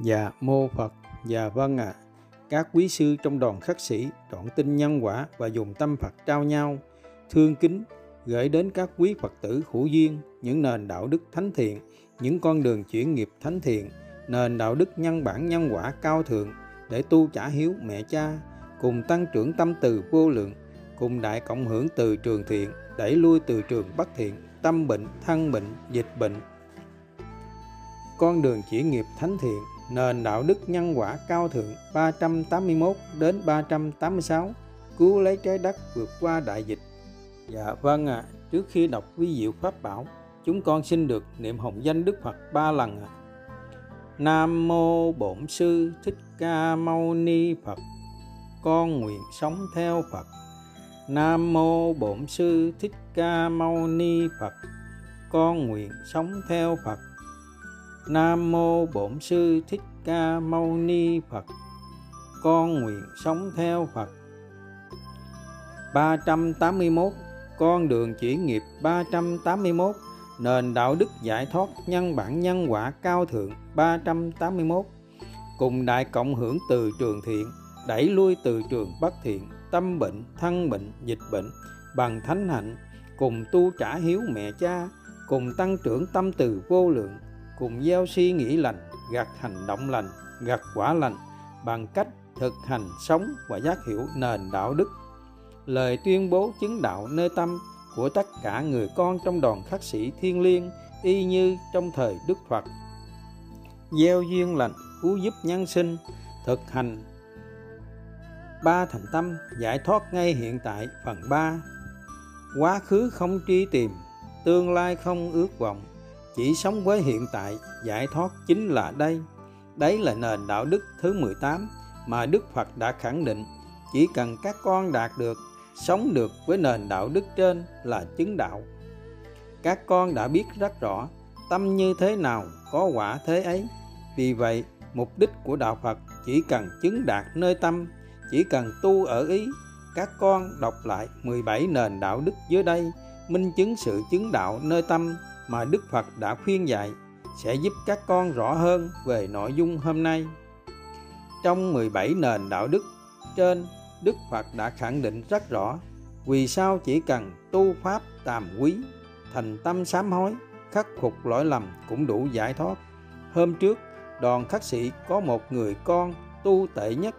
Dạ mô Phật, dạ vâng ạ. À. Các quý sư trong đoàn khắc sĩ trọn tin nhân quả và dùng tâm Phật trao nhau, thương kính, gửi đến các quý Phật tử hữu duyên những nền đạo đức thánh thiện, những con đường chuyển nghiệp thánh thiện, nền đạo đức nhân bản nhân quả cao thượng để tu trả hiếu mẹ cha, cùng tăng trưởng tâm từ vô lượng, cùng đại cộng hưởng từ trường thiện, đẩy lui từ trường bất thiện, tâm bệnh, thân bệnh, dịch bệnh. Con đường chuyển nghiệp thánh thiện nền đạo đức nhân quả cao thượng 381 đến 386 cứu lấy trái đất vượt qua đại dịch. Dạ vâng ạ, à, trước khi đọc vi diệu pháp bảo, chúng con xin được niệm hồng danh Đức Phật ba lần ạ. À. Nam mô Bổn sư Thích Ca Mâu Ni Phật. Con nguyện sống theo Phật. Nam mô Bổn sư Thích Ca Mâu Ni Phật. Con nguyện sống theo Phật. Nam mô Bổn sư Thích Ca Mâu Ni Phật. Con nguyện sống theo Phật. 381 Con đường chuyển nghiệp 381 Nền đạo đức giải thoát nhân bản nhân quả cao thượng 381 Cùng đại cộng hưởng từ trường thiện Đẩy lui từ trường bất thiện Tâm bệnh, thân bệnh, dịch bệnh Bằng thánh hạnh Cùng tu trả hiếu mẹ cha Cùng tăng trưởng tâm từ vô lượng cùng gieo suy nghĩ lành gặt hành động lành gặt quả lành, bằng cách thực hành sống và giác hiểu nền đạo đức. Lời tuyên bố chứng đạo nơi tâm của tất cả người con trong đoàn khắc sĩ thiên liêng, y như trong thời đức phật. Gieo duyên lành, cứu giúp nhân sinh, thực hành ba thành tâm, giải thoát ngay hiện tại, phần ba. Quá khứ không truy tìm, tương lai không ước vọng chỉ sống với hiện tại, giải thoát chính là đây. Đấy là nền đạo đức thứ 18 mà Đức Phật đã khẳng định. Chỉ cần các con đạt được, sống được với nền đạo đức trên là chứng đạo. Các con đã biết rất rõ, tâm như thế nào, có quả thế ấy. Vì vậy, mục đích của đạo Phật chỉ cần chứng đạt nơi tâm, chỉ cần tu ở ý. Các con đọc lại 17 nền đạo đức dưới đây, minh chứng sự chứng đạo nơi tâm mà Đức Phật đã khuyên dạy sẽ giúp các con rõ hơn về nội dung hôm nay. Trong 17 nền đạo đức trên, Đức Phật đã khẳng định rất rõ vì sao chỉ cần tu pháp tàm quý, thành tâm sám hối, khắc phục lỗi lầm cũng đủ giải thoát. Hôm trước, đoàn khắc sĩ có một người con tu tệ nhất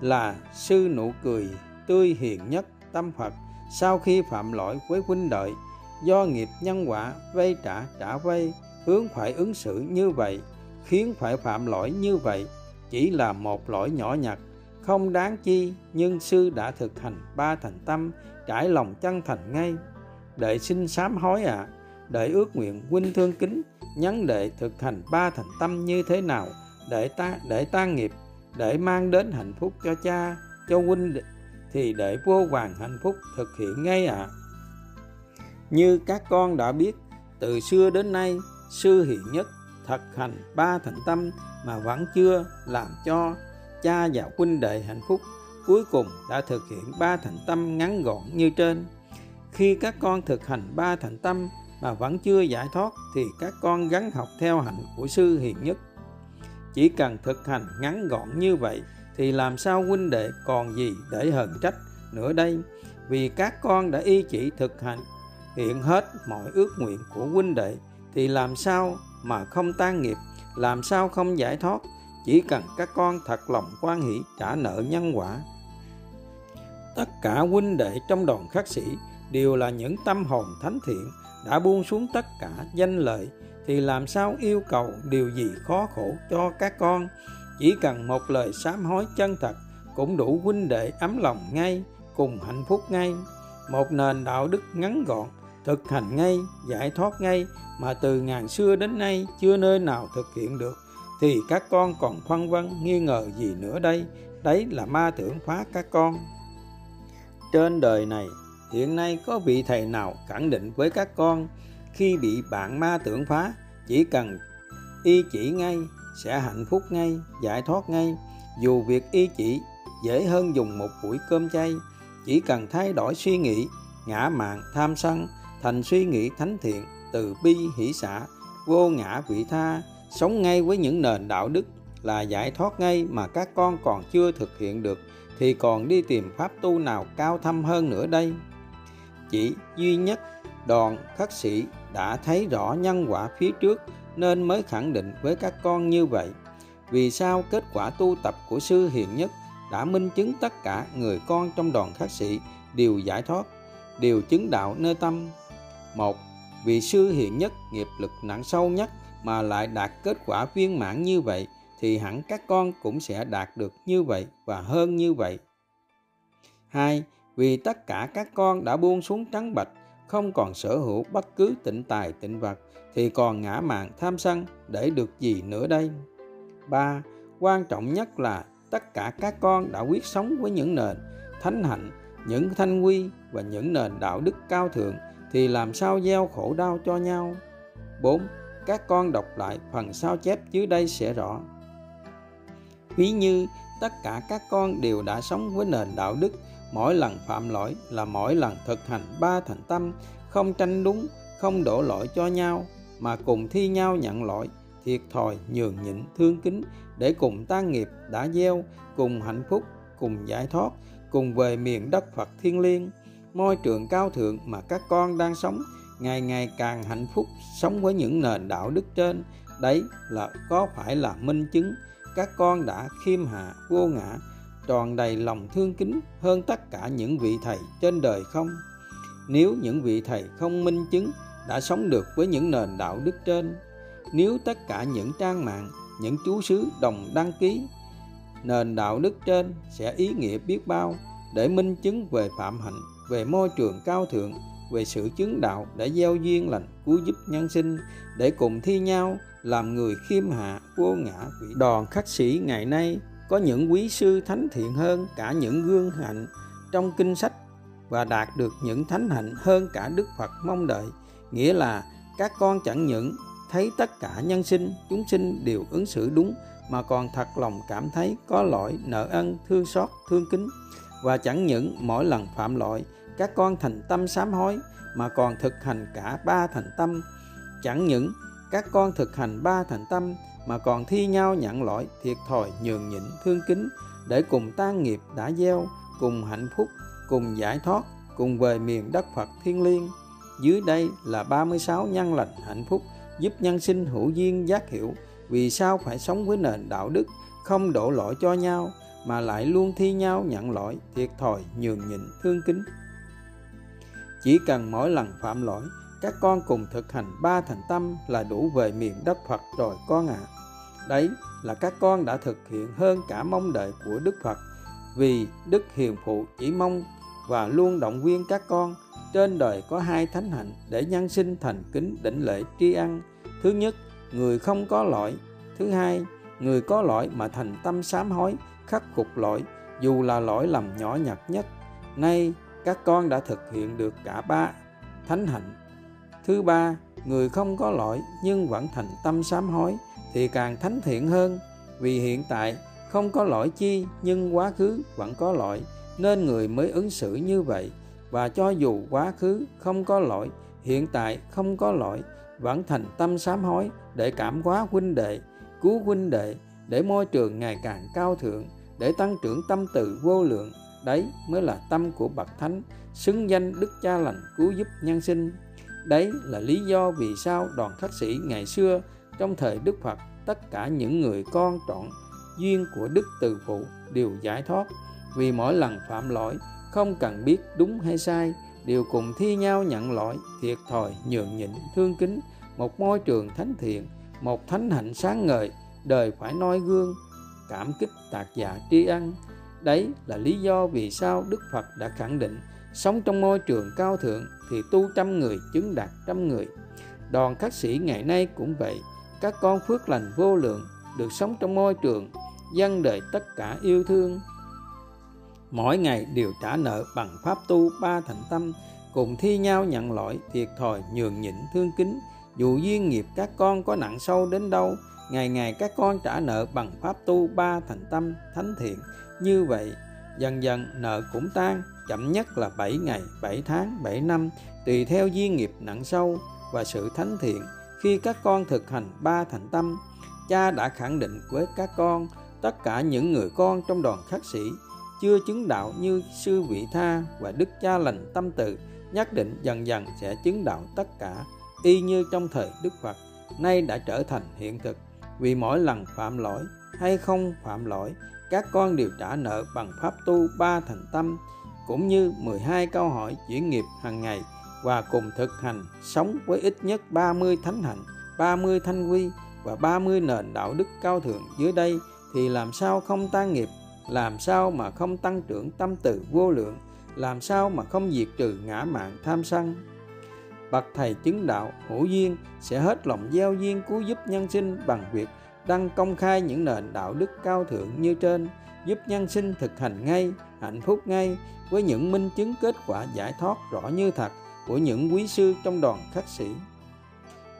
là sư nụ cười tươi hiền nhất tâm Phật sau khi phạm lỗi với huynh đợi do nghiệp nhân quả vay trả trả vay hướng phải ứng xử như vậy khiến phải phạm lỗi như vậy chỉ là một lỗi nhỏ nhặt không đáng chi nhưng sư đã thực hành ba thành tâm trải lòng chân thành ngay đệ xin sám hối ạ à, đệ ước nguyện huynh thương kính nhắn đệ thực hành ba thành tâm như thế nào để ta để tan nghiệp để mang đến hạnh phúc cho cha cho huynh thì để vô vàng hạnh phúc thực hiện ngay ạ à. Như các con đã biết, từ xưa đến nay, sư hiền nhất thực hành ba thành tâm mà vẫn chưa làm cho cha và huynh đệ hạnh phúc cuối cùng đã thực hiện ba thành tâm ngắn gọn như trên. Khi các con thực hành ba thành tâm mà vẫn chưa giải thoát thì các con gắn học theo hạnh của sư hiền nhất. Chỉ cần thực hành ngắn gọn như vậy thì làm sao huynh đệ còn gì để hờn trách nữa đây? Vì các con đã y chỉ thực hành hiện hết mọi ước nguyện của huynh đệ, thì làm sao mà không tan nghiệp, làm sao không giải thoát? Chỉ cần các con thật lòng quan hỷ trả nợ nhân quả. Tất cả huynh đệ trong đoàn khắc sĩ đều là những tâm hồn thánh thiện, đã buông xuống tất cả danh lợi, thì làm sao yêu cầu điều gì khó khổ cho các con? Chỉ cần một lời sám hối chân thật cũng đủ huynh đệ ấm lòng ngay, cùng hạnh phúc ngay. Một nền đạo đức ngắn gọn thực hành ngay, giải thoát ngay mà từ ngàn xưa đến nay chưa nơi nào thực hiện được. Thì các con còn phân vân nghi ngờ gì nữa đây? Đấy là ma tưởng phá các con. Trên đời này, hiện nay có vị thầy nào khẳng định với các con, khi bị bạn ma tưởng phá, chỉ cần y chỉ ngay sẽ hạnh phúc ngay, giải thoát ngay. Dù việc y chỉ dễ hơn dùng một buổi cơm chay, chỉ cần thay đổi suy nghĩ, ngã mạn tham sân thành suy nghĩ thánh thiện, từ bi hỷ xã vô ngã vị tha, sống ngay với những nền đạo đức là giải thoát ngay mà các con còn chưa thực hiện được, thì còn đi tìm pháp tu nào cao thâm hơn nữa đây? Chỉ duy nhất, đoàn khắc sĩ đã thấy rõ nhân quả phía trước nên mới khẳng định với các con như vậy. Vì sao kết quả tu tập của sư hiện nhất đã minh chứng tất cả người con trong đoàn khắc sĩ đều giải thoát, đều chứng đạo nơi tâm? Một vì sư hiện nhất nghiệp lực nặng sâu nhất mà lại đạt kết quả viên mãn như vậy thì hẳn các con cũng sẽ đạt được như vậy và hơn như vậy. 2. Vì tất cả các con đã buông xuống trắng bạch, không còn sở hữu bất cứ tịnh tài tịnh vật, thì còn ngã mạng tham sân để được gì nữa đây? 3. Quan trọng nhất là tất cả các con đã quyết sống với những nền thánh hạnh, những thanh quy và những nền đạo đức cao thượng thì làm sao gieo khổ đau cho nhau? 4. Các con đọc lại phần sao chép dưới đây sẽ rõ. Ví như tất cả các con đều đã sống với nền đạo đức, mỗi lần phạm lỗi là mỗi lần thực hành ba thành tâm, không tranh đúng, không đổ lỗi cho nhau, mà cùng thi nhau nhận lỗi, thiệt thòi, nhường nhịn, thương kính, để cùng tan nghiệp đã gieo, cùng hạnh phúc, cùng giải thoát, cùng về miền đất Phật thiên liêng, môi trường cao thượng mà các con đang sống, ngày ngày càng hạnh phúc, sống với những nền đạo đức trên, đấy là có phải là minh chứng. Các con đã khiêm hạ vô ngã tròn đầy lòng thương kính hơn tất cả những vị thầy trên đời không? Nếu những vị thầy không minh chứng đã sống được với những nền đạo đức trên. Nếu tất cả những trang mạng những chú sứ đồng đăng ký nền đạo đức trên sẽ ý nghĩa biết bao để minh chứng về phạm hạnh về môi trường cao thượng, về sự chứng đạo để gieo duyên lành cứu giúp nhân sinh, để cùng thi nhau làm người khiêm hạ vô ngã vị đoàn khắc sĩ ngày nay có những quý sư thánh thiện hơn cả những gương hạnh trong kinh sách và đạt được những thánh hạnh hơn cả Đức Phật mong đợi. Nghĩa là các con chẳng những thấy tất cả nhân sinh, chúng sinh đều ứng xử đúng, mà còn thật lòng cảm thấy có lỗi, nợ ân, thương xót, thương kính. Và chẳng những mỗi lần phạm lỗi các con thành tâm sám hối, mà còn thực hành cả ba thành tâm. Chẳng những các con thực hành ba thành tâm, mà còn thi nhau nhận lỗi thiệt thòi nhường nhịn thương kính, để cùng tan nghiệp đã gieo, cùng hạnh phúc, cùng giải thoát, cùng về miền đất Phật thiên liêng. Dưới đây là 36 nhân lành hạnh phúc, giúp nhân sinh hữu duyên giác hiểu. Vì sao phải sống với nền đạo đức không đổ lỗi cho nhau, mà lại luôn thi nhau nhận lỗi thiệt thòi nhường nhịn thương kính? Chỉ cần mỗi lần phạm lỗi các con cùng thực hành ba thành tâm là đủ về miền đất Phật rồi con ạ. À. Đấy là các con đã thực hiện hơn cả mong đợi của Đức Phật vì Đức Hiền Phụ chỉ mong và luôn động viên các con trên đời có hai thánh hạnh để nhân sinh thành kính đỉnh lễ tri ân. Thứ nhất, người không có lỗi. Thứ hai, người có lỗi mà thành tâm sám hối, khắc phục lỗi dù là lỗi lầm nhỏ nhặt nhất. Nay các con đã thực hiện được cả ba thánh hạnh. Thứ ba, người không có lỗi nhưng vẫn thành tâm sám hối thì càng thánh thiện hơn. Vì hiện tại không có lỗi chi nhưng quá khứ vẫn có lỗi nên người mới ứng xử như vậy. Và cho dù quá khứ không có lỗi hiện tại không có lỗi vẫn thành tâm sám hối để cảm hóa huynh đệ cứu huynh đệ để môi trường ngày càng cao thượng để tăng trưởng tâm từ vô lượng đấy mới là tâm của bậc thánh, xứng danh đức cha lành cứu giúp nhân sinh. Đấy là lý do vì sao đoàn khắc sĩ ngày xưa, trong thời Đức Phật, tất cả những người con trọn duyên của Đức Từ Phụ đều giải thoát. Vì mỗi lần phạm lỗi, không cần biết đúng hay sai, đều cùng thi nhau nhận lỗi, thiệt thòi, nhường nhịn, thương kính. Một môi trường thánh thiện, một thánh hạnh sáng ngời, đời phải noi gương, cảm kích tạc giả tri ân đấy là lý do vì sao đức phật đã khẳng định, sống trong môi trường cao thượng thì tu trăm người chứng đạt trăm người. Đoàn khắc sĩ ngày nay cũng vậy, các con phước lành vô lượng, được sống trong môi trường dân đời tất cả yêu thương. Mỗi ngày đều trả nợ bằng pháp tu ba thành tâm, cùng thi nhau nhận lỗi, thiệt thòi, nhường nhịn, thương kính. Dù duyên nghiệp các con có nặng sâu đến đâu, ngày ngày các con trả nợ bằng pháp tu ba thành tâm, thánh thiện như vậy dần dần nợ cũng tan chậm nhất là 7 ngày, 7 tháng, 7 năm, tùy theo duyên nghiệp nặng sâu và sự thánh thiện. Khi các con thực hành ba thành tâm, cha đã khẳng định với các con tất cả những người con trong đoàn khắc sĩ chưa chứng đạo như sư vị tha và đức cha lành tâm từ nhất định dần dần sẽ chứng đạo tất cả y như trong thời đức phật nay đã trở thành hiện thực vì mỗi lần phạm lỗi hay không phạm lỗi các con đều trả nợ bằng pháp tu ba thành tâm cũng như 12 câu hỏi chuyển nghiệp hàng ngày và cùng thực hành sống với ít nhất 30 thánh hạnh, 30 thanh quy và 30 nền đạo đức cao thượng dưới đây thì làm sao không tan nghiệp, làm sao mà không tăng trưởng tâm từ vô lượng, làm sao mà không diệt trừ ngã mạng tham sân. Bậc thầy chứng đạo hữu duyên sẽ hết lòng gieo duyên cứu giúp nhân sinh bằng việc đăng công khai những nền đạo đức cao thượng như trên, giúp nhân sinh thực hành ngay, hạnh phúc ngay với những minh chứng kết quả giải thoát rõ như thật của những quý sư trong đoàn khắc sĩ.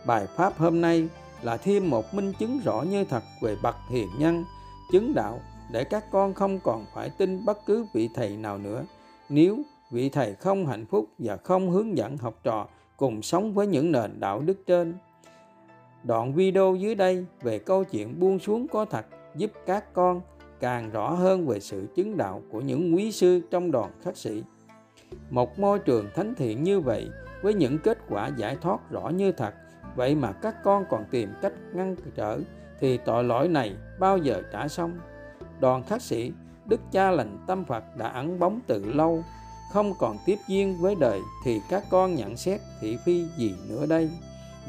Bài pháp hôm nay là thêm một minh chứng rõ như thật về bậc hiền nhân, chứng đạo để các con không còn phải tin bất cứ vị thầy nào nữa. Nếu vị thầy không hạnh phúc và không hướng dẫn học trò cùng sống với những nền đạo đức trên. Đoạn video dưới đây về câu chuyện buông xuống có thật giúp các con càng rõ hơn về sự chứng đạo của những quý sư trong đoàn khách sĩ. Một môi trường thánh thiện như vậy với những kết quả giải thoát rõ như thật, vậy mà các con còn tìm cách ngăn trở thì tội lỗi này bao giờ trả xong. Đoàn khắc sĩ Đức Cha lành tâm Phật đã ẩn bóng từ lâu, không còn tiếp duyên với đời thì các con nhận xét thị phi gì nữa đây.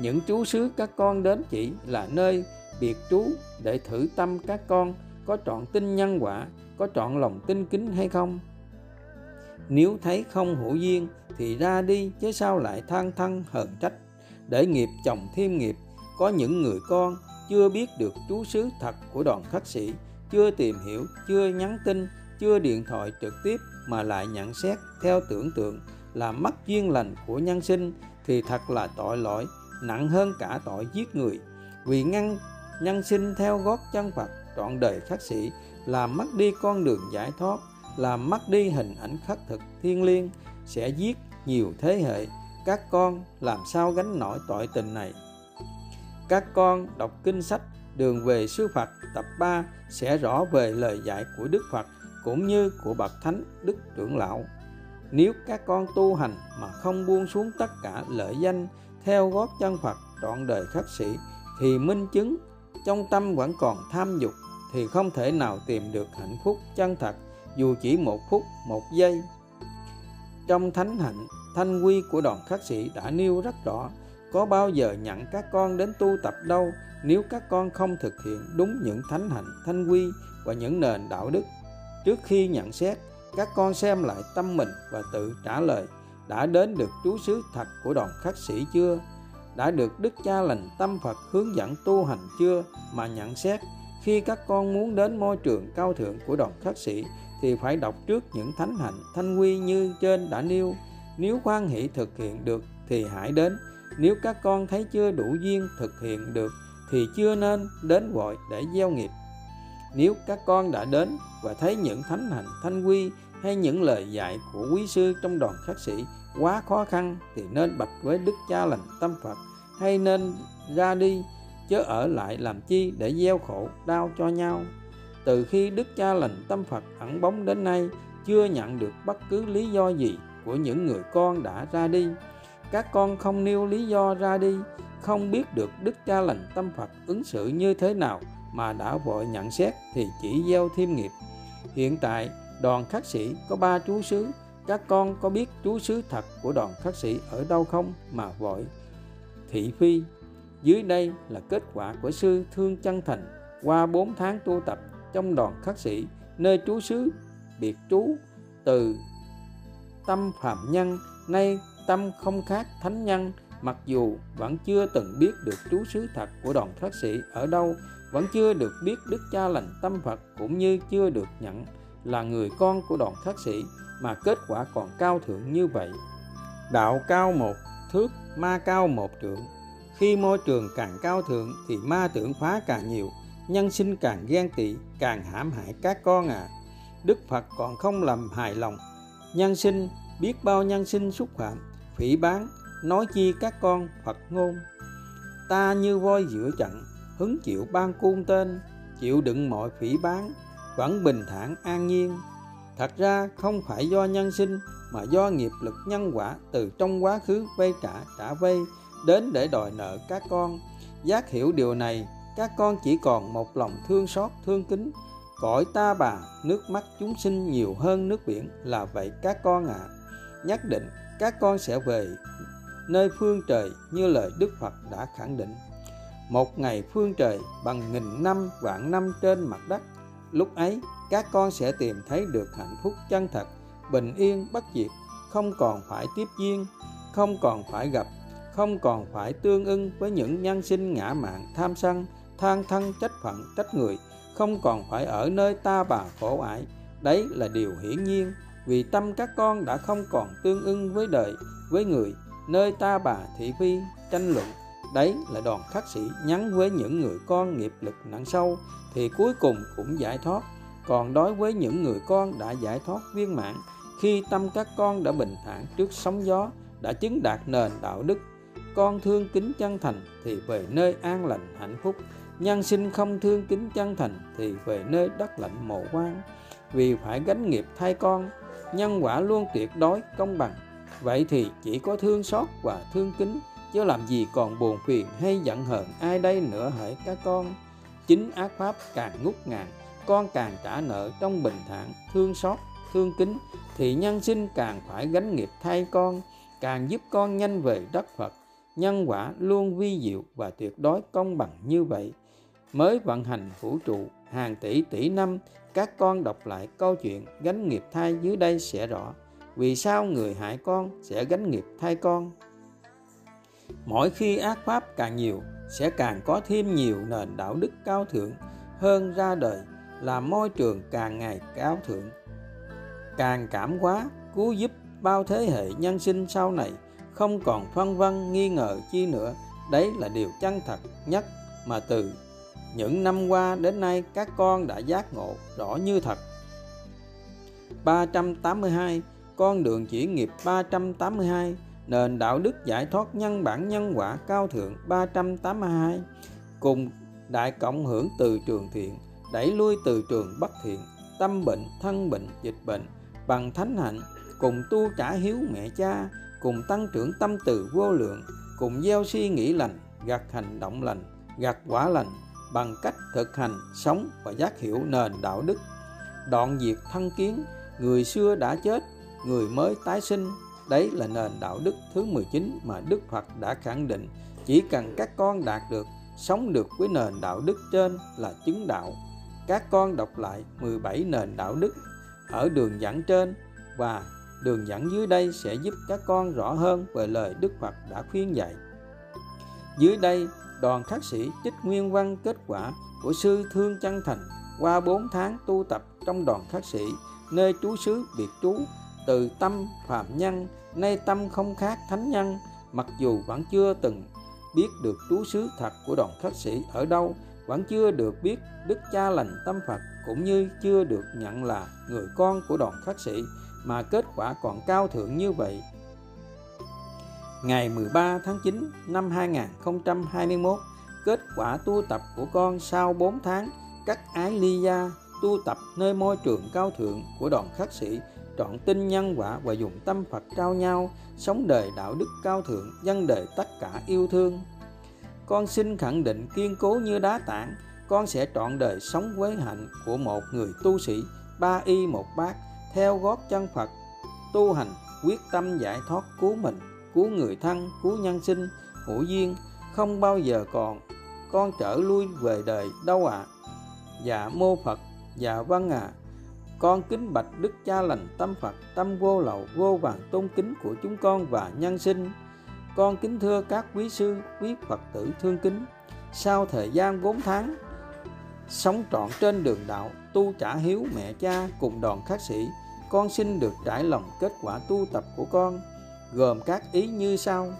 Những chú sứ các con đến chỉ là nơi biệt trú để thử tâm các con có trọn tin nhân quả, có trọn lòng tin kính hay không. Nếu thấy không hữu duyên thì ra đi chứ sao lại than thân hờn trách để nghiệp chồng thêm nghiệp có những người con chưa biết được chú sứ thật của đoàn khách sĩ chưa tìm hiểu chưa nhắn tin chưa điện thoại trực tiếp mà lại nhận xét theo tưởng tượng là mất duyên lành của nhân sinh thì thật là tội lỗi nặng hơn cả tội giết người. Vì ngăn, nhân sinh theo gót chân Phật, trọn đời khắc sĩ làm mất đi con đường giải thoát làm mất đi hình ảnh khắc thực thiên liêng, sẽ giết nhiều thế hệ. Các con làm sao gánh nổi tội tình này? Các con đọc kinh sách, đường về sư Phật, tập 3 sẽ rõ về lời dạy của Đức Phật cũng như của bậc thánh, Đức trưởng lão. Nếu các con tu hành mà không buông xuống tất cả lợi danh theo gót chân Phật trọn đời khắc sĩ, thì minh chứng, trong tâm vẫn còn tham dục, thì không thể nào tìm được hạnh phúc chân thật, dù chỉ một phút, một giây. Trong thánh hạnh, thanh quy của đoàn khắc sĩ đã nêu rất rõ, có bao giờ nhận các con đến tu tập đâu, nếu các con không thực hiện đúng những thánh hạnh, thanh quy và những nền đạo đức. Trước khi nhận xét, các con xem lại tâm mình và tự trả lời đã đến được trú xứ thật của đoàn khắc sĩ chưa? Đã được đức cha lành tâm phật hướng dẫn tu hành chưa mà nhận xét? Khi các con muốn đến môi trường cao thượng của đoàn khắc sĩ thì phải đọc trước những thánh hạnh thanh quy như trên đã nêu. Nếu quan hỷ thực hiện được thì hãy đến. Nếu các con thấy chưa đủ duyên thực hiện được thì chưa nên đến vội để gieo nghiệp. Nếu các con đã đến và thấy những thánh hạnh thanh quy hay những lời dạy của quý sư trong đoàn khắc sĩ quá khó khăn thì nên bạch với đức cha lành tâm phật. Hay nên ra đi, chớ ở lại làm chi để gieo khổ, đau cho nhau. Từ khi đức cha lành tâm phật ẩn bóng đến nay, chưa nhận được bất cứ lý do gì của những người con đã ra đi. Các con không nêu lý do ra đi, không biết được đức cha lành tâm phật ứng xử như thế nào mà đã vội nhận xét thì chỉ gieo thêm nghiệp. Hiện tại đoàn khắc sĩ, có ba chú xứ. Các con có biết chú xứ thật của đoàn khắc sĩ ở đâu không? Mà vội. Thị phi, dưới đây là kết quả của sư thương chân thành. Qua 4 tháng tu tập trong đoàn khắc sĩ, nơi chú xứ, biệt trú, từ tâm phạm nhân, nay tâm không khác thánh nhân, mặc dù vẫn chưa từng biết được chú xứ thật của đoàn khắc sĩ ở đâu, vẫn chưa được biết đức cha lành tâm phật cũng như chưa được nhận là người con của đoàn khắc sĩ mà kết quả còn cao thượng như vậy. Đạo cao một, thước ma cao một trượng khi môi trường càng cao thượng thì ma tưởng phá càng nhiều, nhân sinh càng ghen tị, càng hãm hại các con à đức phật còn không làm hài lòng, nhân sinh, biết bao nhân sinh xúc phạm, phỉ bán nói chi các con phật ngôn. Ta như voi giữa trận hứng chịu ban cung tên, chịu đựng mọi phỉ bán vẫn bình thản, an nhiên. Thật ra không phải do nhân sinh, mà do nghiệp lực nhân quả từ trong quá khứ vay trả trả vay đến để đòi nợ các con. Giác hiểu điều này, các con chỉ còn một lòng thương xót, thương kính. Cõi ta bà, nước mắt chúng sinh nhiều hơn nước biển là vậy các con ạ. À. nhất định các con sẽ về nơi phương trời như lời đức phật đã khẳng định. Một ngày phương trời bằng nghìn năm vạn năm trên mặt đất lúc ấy, các con sẽ tìm thấy được hạnh phúc chân thật, bình yên, bất diệt, không còn phải tiếp duyên, không còn phải gặp, không còn phải tương ưng với những nhân sinh ngã mạn, tham sân, than thân, trách phận, trách người, không còn phải ở nơi ta bà khổ ải. Đấy là điều hiển nhiên, vì tâm các con đã không còn tương ưng với đời, với người, nơi ta bà thị phi, tranh luận đấy là đoàn khắc sĩ nhắn với những người con nghiệp lực nặng sâu, thì cuối cùng cũng giải thoát. Còn đối với những người con đã giải thoát viên mãn, khi tâm các con đã bình thản trước sóng gió, đã chứng đạt nền đạo đức, con thương kính chân thành thì về nơi an lành hạnh phúc. Nhân sinh không thương kính chân thành thì về nơi đất lạnh mồ quan vì phải gánh nghiệp thay con, nhân quả luôn tuyệt đối công bằng. Vậy thì chỉ có thương xót và thương kính chứ làm gì còn buồn phiền hay giận hờn ai đây nữa hỡi các con? Chính ác pháp càng ngút ngàn, con càng trả nợ trong bình thản, thương xót, thương kính, thì nhân sinh càng phải gánh nghiệp thay con, càng giúp con nhanh về đất phật. Nhân quả luôn vi diệu và tuyệt đối công bằng như vậy. Mới vận hành vũ trụ hàng tỷ tỷ năm, các con đọc lại câu chuyện gánh nghiệp thai dưới đây sẽ rõ. Vì sao người hại con sẽ gánh nghiệp thay con? Mỗi khi ác pháp càng nhiều, sẽ càng có thêm nhiều nền đạo đức cao thượng hơn ra đời là môi trường càng ngày cao thượng. Càng cảm hóa, cứu giúp bao thế hệ nhân sinh sau này, không còn phân vân, nghi ngờ chi nữa, đấy là điều chân thật nhất mà từ những năm qua đến nay các con đã giác ngộ rõ như thật. 382 con đường chỉ nghiệp 382 nền đạo đức giải thoát nhân bản nhân quả cao thượng 382 cùng đại cộng hưởng từ trường thiện, đẩy lui từ trường bất thiện, tâm bệnh, thân bệnh, dịch bệnh, bằng thánh hạnh, cùng tu trả hiếu mẹ cha, cùng tăng trưởng tâm từ vô lượng, cùng gieo suy nghĩ lành, gặt hành động lành, gặt quả lành, bằng cách thực hành sống và giác hiểu nền đạo đức. Đoạn diệt thân kiến, người xưa đã chết, người mới tái sinh đấy là nền đạo đức thứ 19 mà Đức Phật đã khẳng định chỉ cần các con đạt được sống được với nền đạo đức trên là chứng đạo các con đọc lại 17 nền đạo đức ở đường dẫn trên và đường dẫn dưới đây sẽ giúp các con rõ hơn về lời Đức Phật đã khuyên dạy. Dưới đây, đoàn khắc sĩ trích nguyên văn kết quả của sư Thương Chân Thành qua 4 tháng tu tập trong đoàn khắc sĩ nơi trú xứ biệt trú từ tâm phạm nhân, nay tâm không khác thánh nhân, mặc dù vẫn chưa từng biết được trú xứ thật của đoàn khách sĩ ở đâu, vẫn chưa được biết đức cha lành tâm phật, cũng như chưa được nhận là người con của đoàn khách sĩ, mà kết quả còn cao thượng như vậy. Ngày 13 tháng 9 năm 2021 kết quả tu tập của con sau 4 tháng cắt ái ly gia tu tập nơi môi trường cao thượng của đoàn khắc sĩ trọn tin nhân quả và dùng tâm Phật trao nhau, sống đời đạo đức cao thượng dân đời tất cả yêu thương con xin khẳng định kiên cố như đá tảng, con sẽ trọn đời sống với hạnh của một người tu sĩ, ba y một bát, theo gót chân Phật, tu hành, quyết tâm giải thoát cứu mình, cứu người thân, cứu nhân sinh, hữu duyên, không bao giờ còn con trở lui về đời đâu ạ à. dạ mô Phật dạ vâng ạ à con kính bạch đức cha lành, tâm Phật, tâm vô lậu, vô vàng, tôn kính của chúng con và nhân sinh. Con kính thưa các quý sư, quý Phật tử thương kính. Sau thời gian 4 tháng sống trọn trên đường đạo, tu trả hiếu mẹ cha cùng đoàn khắc sĩ, con xin được trải lòng kết quả tu tập của con, gồm các ý như sau.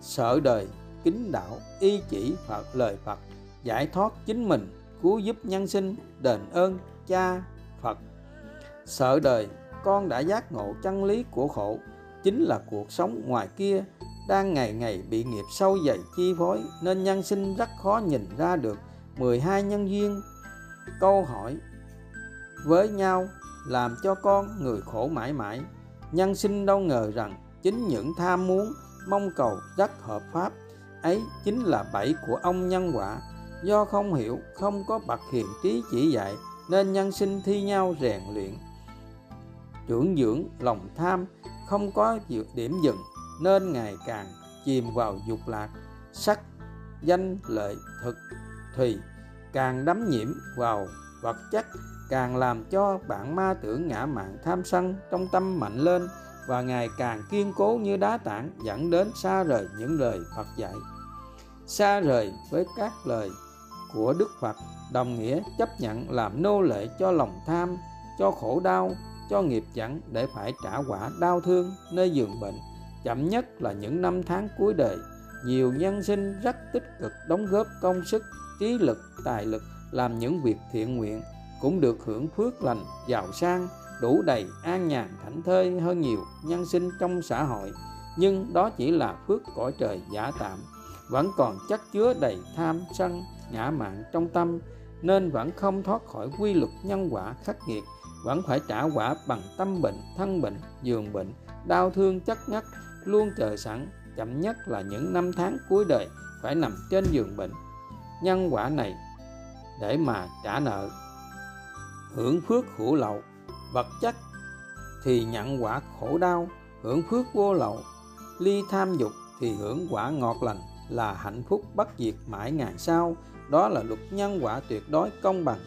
Sợ đời, kính đạo, y chỉ phật, lời phật, giải thoát chính mình, cứu giúp nhân sinh, đền ơn cha phật sợ đời, con đã giác ngộ chân lý của khổ, chính là cuộc sống ngoài kia đang ngày ngày bị nghiệp sâu dày chi phối, nên nhân sinh rất khó nhìn ra được. 12 nhân duyên. Câu hỏi, với nhau làm cho con người khổ mãi mãi, nhân sinh đâu ngờ rằng chính những tham muốn, mong cầu rất hợp pháp, ấy chính là bẫy của ông nhân quả. Do không hiểu, không có bậc hiền trí chỉ dạy, nên nhân sinh thi nhau rèn luyện trưởng dưỡng lòng tham không có điểm dừng nên ngày càng chìm vào dục lạc sắc danh lợi thực thùy càng đắm nhiễm vào vật chất càng làm cho bạn ma tưởng ngã mạn tham sân trong tâm mạnh lên và ngày càng kiên cố như đá tảng dẫn đến xa rời những lời Phật dạy. Xa rời với các lời của Đức Phật đồng nghĩa chấp nhận làm nô lệ cho lòng tham, cho khổ đau, cho nghiệp chẳng để phải trả quả đau thương nơi giường bệnh. Chậm nhất là những năm tháng cuối đời, nhiều nhân sinh rất tích cực đóng góp công sức, trí lực, tài lực làm những việc thiện nguyện cũng được hưởng phước lành, giàu sang, đủ đầy, an nhàn, thảnh thơi hơn nhiều nhân sinh trong xã hội. Nhưng đó chỉ là phước cõi trời giả tạm, vẫn còn chất chứa đầy tham sân, ngã mạn trong tâm, nên vẫn không thoát khỏi quy luật nhân quả khắc nghiệt, vẫn phải trả quả bằng tâm bệnh, thân bệnh, giường bệnh, đau thương chất ngất, luôn chờ sẵn, chậm nhất là những năm tháng cuối đời phải nằm trên giường bệnh. Nhân quả này để mà trả nợ. Hưởng phước hữu lậu vật chất thì nhận quả khổ đau. Hưởng phước vô lậu ly tham dục thì hưởng quả ngọt lành là hạnh phúc bất diệt mãi ngàn sau. Đó là luật nhân quả tuyệt đối công bằng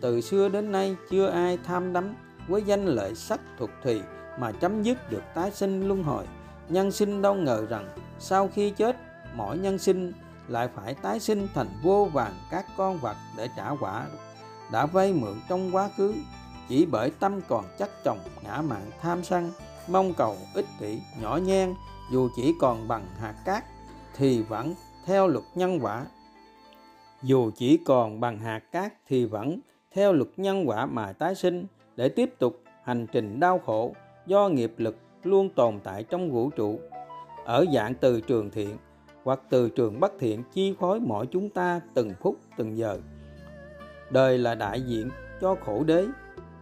từ xưa đến nay chưa ai tham đắm với danh lợi sắc thuộc thùy mà chấm dứt được tái sinh luân hồi. Nhân sinh đâu ngờ rằng sau khi chết, mỗi nhân sinh lại phải tái sinh thành vô vàng các con vật để trả quả đã vay mượn trong quá khứ. Chỉ bởi tâm còn chắc chồng ngã mạn tham sân, mong cầu ích kỷ nhỏ nhen, dù chỉ còn bằng hạt cát thì vẫn theo luật nhân quả. Dù chỉ còn bằng hạt cát thì vẫn theo luật nhân quả mà tái sinh để tiếp tục hành trình đau khổ do nghiệp lực luôn tồn tại trong vũ trụ. Ở dạng từ trường thiện hoặc từ trường bất thiện chi phối mọi chúng ta từng phút, từng giờ. Đời là đại diện cho khổ đế.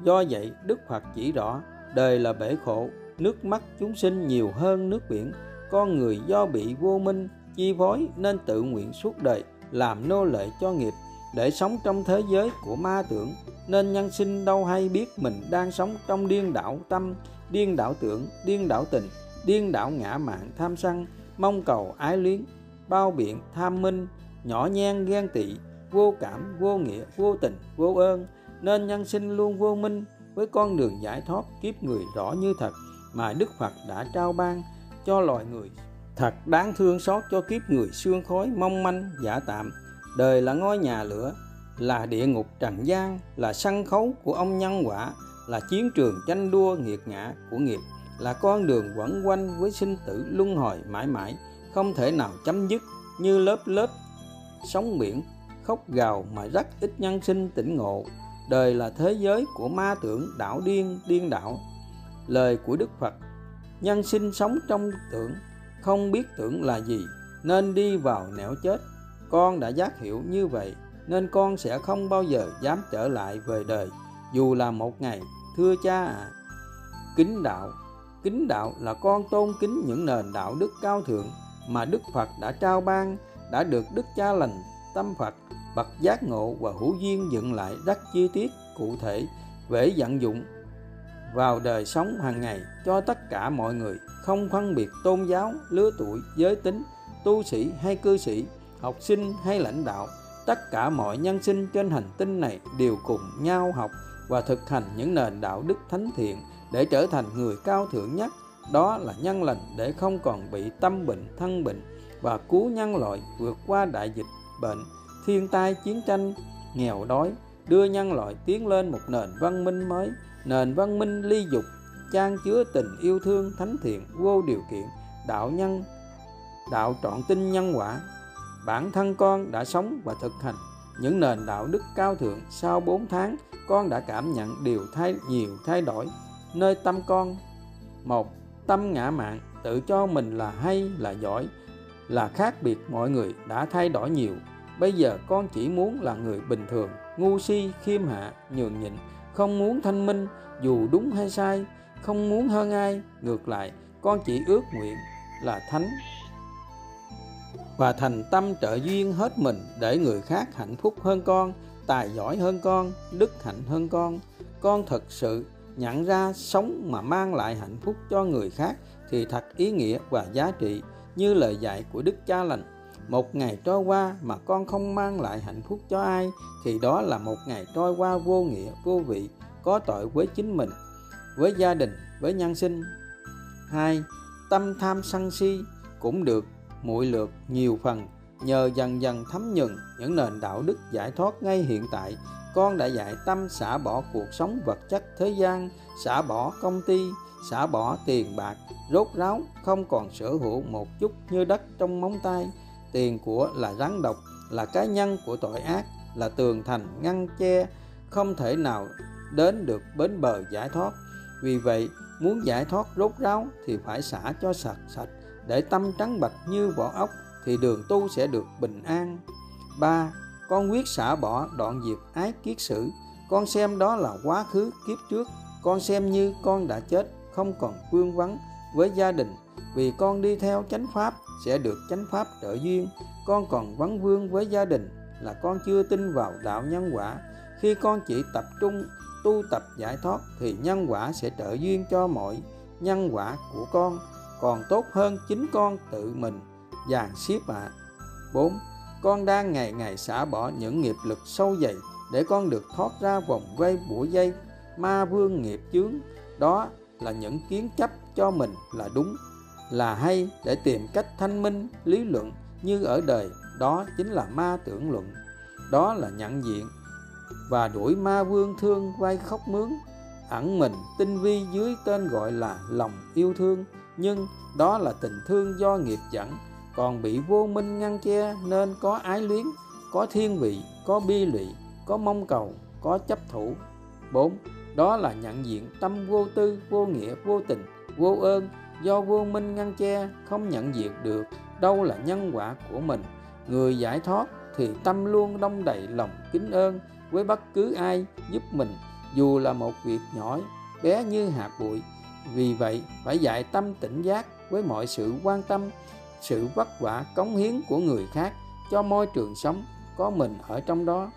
Do vậy, đức phật chỉ rõ, đời là bể khổ, nước mắt chúng sinh nhiều hơn nước biển. Con người do bị vô minh chi phối nên tự nguyện suốt đời làm nô lệ cho nghiệp để sống trong thế giới của ma tưởng, nên nhân sinh đâu hay biết mình đang sống trong điên đảo tâm, điên đảo tưởng, điên đảo tình, điên đảo ngã mạn tham sân, mong cầu ái luyến, bao biện tham minh, nhỏ nhen ghen tị, vô cảm, vô nghĩa, vô tình, vô ơn. Nên nhân sinh luôn vô minh, với con đường giải thoát kiếp người rõ như thật mà Đức Phật đã trao ban cho loài người. Thật đáng thương xót cho kiếp người xương khói mong manh giả tạm đời là ngôi nhà lửa, là địa ngục trần gian, là sân khấu của ông nhân quả, là chiến trường tranh đua nghiệt ngã của nghiệp, là con đường quẩn quanh với sinh tử luân hồi mãi mãi, không thể nào chấm dứt như lớp lớp sóng biển, khóc gào mà rất ít nhân sinh tỉnh ngộ. Đời là thế giới của ma tưởng đảo điên điên đảo. Lời của đức phật, nhân sinh sống trong tưởng, không biết tưởng là gì, nên đi vào nẻo chết con đã giác hiểu như vậy nên con sẽ không bao giờ dám trở lại về đời dù là một ngày thưa cha ạ. À, kính đạo. Kính đạo là con tôn kính những nền đạo đức cao thượng mà đức phật đã trao ban đã được đức cha lành tâm phật bậc giác ngộ và hữu duyên dựng lại rất chi tiết cụ thể về vận dụng vào đời sống hàng ngày cho tất cả mọi người không phân biệt tôn giáo lứa tuổi giới tính tu sĩ hay cư sĩ học sinh hay lãnh đạo, tất cả mọi nhân sinh trên hành tinh này đều cùng nhau học và thực hành những nền đạo đức thánh thiện để trở thành người cao thượng nhất. Đó là nhân lành để không còn bị tâm bệnh, thân bệnh và cứu nhân loại vượt qua đại dịch, bệnh, thiên tai, chiến tranh, nghèo đói, đưa nhân loại tiến lên một nền văn minh mới, nền văn minh ly dục, trang chứa tình yêu thương thánh thiện vô điều kiện, đạo nhân, đạo trọn tinh nhân quả bản thân con đã sống và thực hành những nền đạo đức cao thượng sau 4 tháng, con đã cảm nhận điều thay, nhiều thay đổi. Nơi tâm con, một, tâm ngã mạn, tự cho mình là hay, là giỏi, là khác biệt mọi người đã thay đổi nhiều. Bây giờ con chỉ muốn là người bình thường, ngu si, khiêm hạ, nhường nhịn, không muốn thanh minh, dù đúng hay sai, không muốn hơn ai, ngược lại, con chỉ ước nguyện là thánh và thành tâm trợ duyên hết mình để người khác hạnh phúc hơn con, tài giỏi hơn con, đức hạnh hơn con. Con thật sự nhận ra sống mà mang lại hạnh phúc cho người khác thì thật ý nghĩa và giá trị, như lời dạy của đức cha lành. Một ngày trôi qua mà con không mang lại hạnh phúc cho ai, thì đó là một ngày trôi qua vô nghĩa, vô vị, có tội với chính mình, với gia đình, với nhân sinh. Hai, tâm tham sân si cũng được muội lượt nhiều phần. Nhờ dần dần thấm nhuần những nền đạo đức giải thoát ngay hiện tại, con đã dạy tâm xả bỏ cuộc sống vật chất thế gian, xả bỏ công ty, xả bỏ tiền bạc, rốt ráo, không còn sở hữu một chút như đất trong móng tay. Tiền của là rắn độc, là cá nhân của tội ác, là tường thành ngăn che, không thể nào đến được bến bờ giải thoát. Vì vậy, muốn giải thoát rốt ráo thì phải xả cho sạch sạch để tâm trắng bạch như vỏ ốc, thì đường tu sẽ được bình an. Ba, con quyết xả bỏ đoạn diệt ái kiết sử. Con xem đó là quá khứ kiếp trước. Con xem như con đã chết, không còn vương vắng với gia đình. Vì con đi theo chánh pháp, sẽ được chánh pháp trợ duyên. Con còn vắng vương với gia đình, là con chưa tin vào đạo nhân quả. Khi con chỉ tập trung, tu tập giải thoát, thì nhân quả sẽ trợ duyên cho mọi nhân quả của con còn tốt hơn chính con tự mình dàn xếp ạ à. 4. Con đang ngày ngày xả bỏ những nghiệp lực sâu dày để con được thoát ra vòng quay bủa dây, ma vương nghiệp chướng đó là những kiến chấp cho mình là đúng, là hay để tìm cách thanh minh, lý luận như ở đời đó chính là ma tưởng luận đó là nhận diện và đuổi ma vương thương vai khóc mướn ẩn mình tinh vi dưới tên gọi là lòng yêu thương nhưng đó là tình thương do nghiệp dẫn còn bị vô minh ngăn che nên có ái luyến có thiên vị có bi lụy có mong cầu có chấp thủ 4. Đó là nhận diện tâm vô tư, vô nghĩa, vô tình, vô ơn do vô minh ngăn che không nhận diện được đâu là nhân quả của mình. Người giải thoát thì tâm luôn đông đầy lòng kính ơn với bất cứ ai giúp mình dù là một việc nhỏ bé như hạt bụi. Vì vậy, phải dạy tâm tỉnh giác với mọi sự quan tâm, sự vất vả, cống hiến của người khác cho môi trường sống có mình ở trong đó.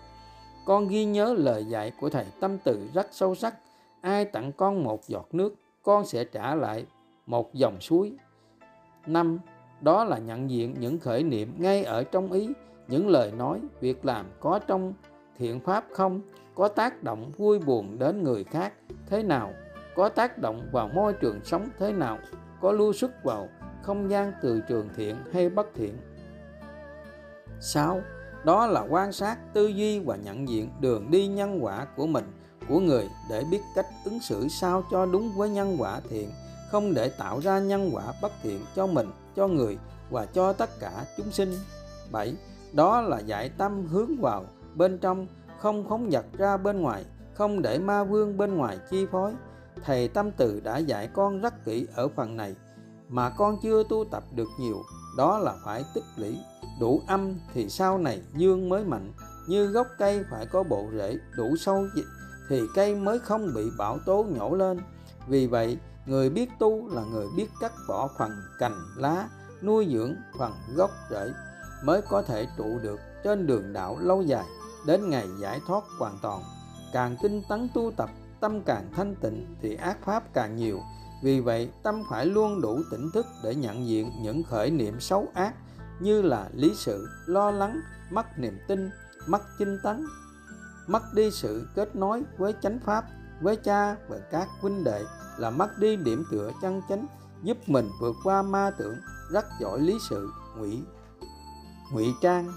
Con ghi nhớ lời dạy của thầy tâm từ rất sâu sắc. Ai tặng con một giọt nước, con sẽ trả lại một dòng suối. Năm, đó là nhận diện những khởi niệm ngay ở trong ý, những lời nói, việc làm có trong thiện pháp không, có tác động vui buồn đến người khác thế nào? Có tác động vào môi trường sống thế nào có lưu xuất vào không gian từ trường thiện hay bất thiện 6. Đó là quan sát, tư duy và nhận diện đường đi nhân quả của mình, của người để biết cách ứng xử sao cho đúng với nhân quả thiện, không để tạo ra nhân quả bất thiện cho mình, cho người và cho tất cả chúng sinh. 7. Đó là dạy tâm hướng vào bên trong, không phóng dật ra bên ngoài, không để ma vương bên ngoài chi phối. Thầy Tâm Từ đã dạy con rất kỹ ở phần này, mà con chưa tu tập được nhiều, đó là phải tích lũy. Đủ âm thì sau này dương mới mạnh, như gốc cây phải có bộ rễ đủ sâu thì cây mới không bị bão tố nhổ lên. Vì vậy, người biết tu là người biết cắt bỏ phần cành lá, nuôi dưỡng phần gốc rễ mới có thể trụ được trên đường đạo lâu dài, đến ngày giải thoát hoàn toàn. Càng tinh tấn tu tập tâm càng thanh tịnh thì ác pháp càng nhiều vì vậy, tâm phải luôn đủ tỉnh thức để nhận diện những khởi niệm xấu ác như là lý sự, lo lắng, mất niềm tin, mất chinh tấn, mất đi sự kết nối với chánh pháp, với cha và các huynh đệ là mất đi điểm tựa chân chánh, giúp mình vượt qua ma tưởng, rất giỏi lý sự, ngụy ngụy trang.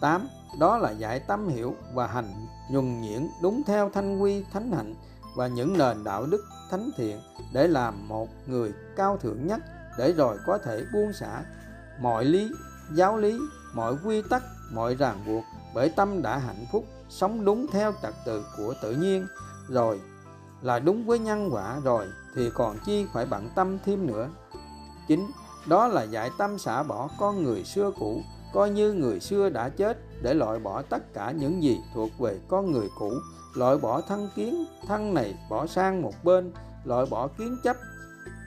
8. Đó là dạy tâm hiểu và hành nhuần nhuyễn đúng theo thanh quy, thánh hạnh và những nền đạo đức thánh thiện để làm một người cao thượng nhất để rồi có thể buông xả mọi lý, giáo lý, mọi quy tắc, mọi ràng buộc bởi tâm đã hạnh phúc, sống đúng theo trật tự của tự nhiên. Rồi là đúng với nhân quả rồi thì còn chi phải bận tâm thêm nữa. Chính đó là dạy tâm xả bỏ con người xưa cũ coi như người xưa đã chết để loại bỏ tất cả những gì thuộc về con người cũ. Loại bỏ thân kiến, thân này bỏ sang một bên, loại bỏ kiến chấp,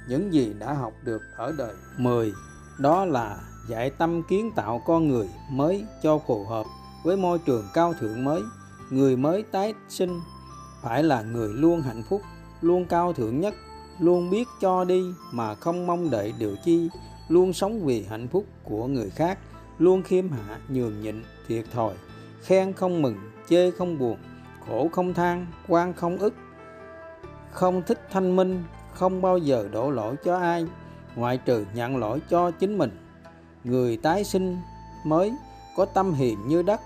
những gì đã học được ở đời. 10 đó là dạy tâm kiến tạo con người mới cho phù hợp với môi trường cao thượng mới. Người mới tái sinh phải là người luôn hạnh phúc, luôn cao thượng nhất, luôn biết cho đi mà không mong đợi điều chi, luôn sống vì hạnh phúc của người khác luôn khiêm hạ, nhường nhịn, thiệt thòi. Khen không mừng, chê không buồn, khổ không than, quan không ức. Không thích thanh minh, không bao giờ đổ lỗi cho ai, ngoại trừ nhận lỗi cho chính mình. Người tái sinh mới có tâm hiền như đất,